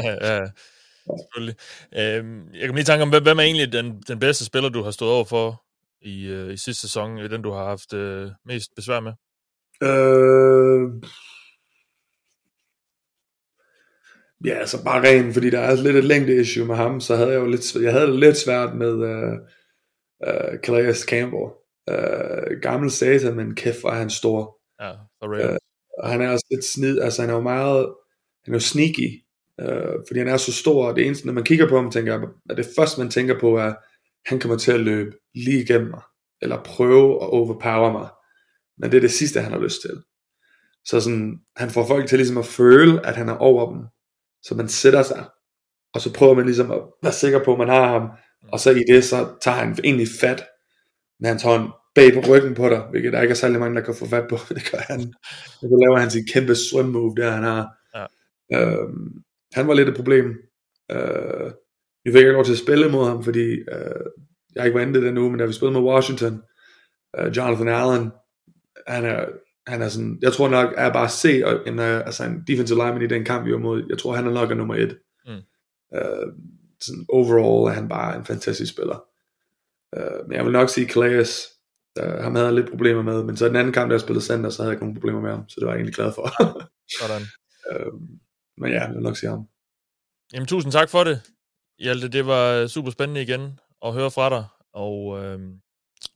ja, ja, selvfølgelig. Uh, jeg kan lige tænke om, hvem er egentlig den, den bedste spiller, du har stået over for i, uh, i sidste sæson, den du har haft uh, mest besvær med? Uh,
Ja, altså bare ren, fordi der er lidt et længde issue med ham, så havde jeg jo lidt, jeg havde det lidt svært med uh, uh, Calais Campbell. Uh, gammel satan, men kæft var han stor.
Ja, for real. Uh,
og han er også lidt snid, altså han er jo meget, han er jo sneaky, uh, fordi han er så stor, og det eneste, når man kigger på ham, tænker jeg, at det første man tænker på er, han kommer til at løbe lige igennem mig, eller prøve at overpower mig, men det er det sidste, han har lyst til. Så sådan, han får folk til ligesom at føle, at han er over dem, så man sætter sig, og så prøver man ligesom at være sikker på, at man har ham, og så i det, så tager han egentlig fat med hans hånd bag på ryggen på dig, hvilket der ikke er særlig mange, der kan få fat på. Det gør han. Og så laver han sin kæmpe swim move, der han har. Ja. Øhm, han var lidt et problem. Øh, vi fik ikke lov til at spille mod ham, fordi øh, jeg ikke var inde den uge, men da vi spillede med Washington, øh, Jonathan Allen, han er han er sådan, jeg tror nok, er bare se en, uh, altså en defensive lineman i den kamp, vi var mod, jeg tror, han er nok er nummer et. Mm. Uh, sådan overall er han bare en fantastisk spiller. Uh, men jeg vil nok sige, Calais, uh, ham havde jeg lidt problemer med, men så den anden kamp, der jeg spillede center, så havde jeg ikke nogen problemer med ham, så det var jeg egentlig glad for.
Sådan.
uh, men ja, jeg vil nok sige ham.
Jamen, tusind tak for det, Hjalte. Det var super spændende igen at høre fra dig, og øh,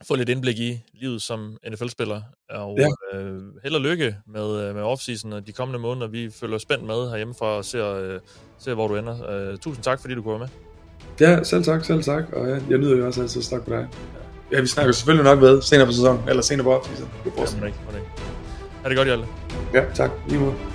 få lidt indblik i livet som NFL-spiller. Og ja. øh, held og lykke med, øh, med offseason og de kommende måneder. Vi følger spændt med herhjemmefra og ser, øh, ser hvor du ender. Øh, tusind tak, fordi du kunne være med.
Ja, selv tak, selv tak. Og ja, jeg nyder jo også altid at snakke på dig. Ja, vi snakker selvfølgelig nok ved senere på sæsonen, eller senere på offseason.
Ja, det er ikke. Ha' det godt, Hjalte.
Ja, tak. Lige måde.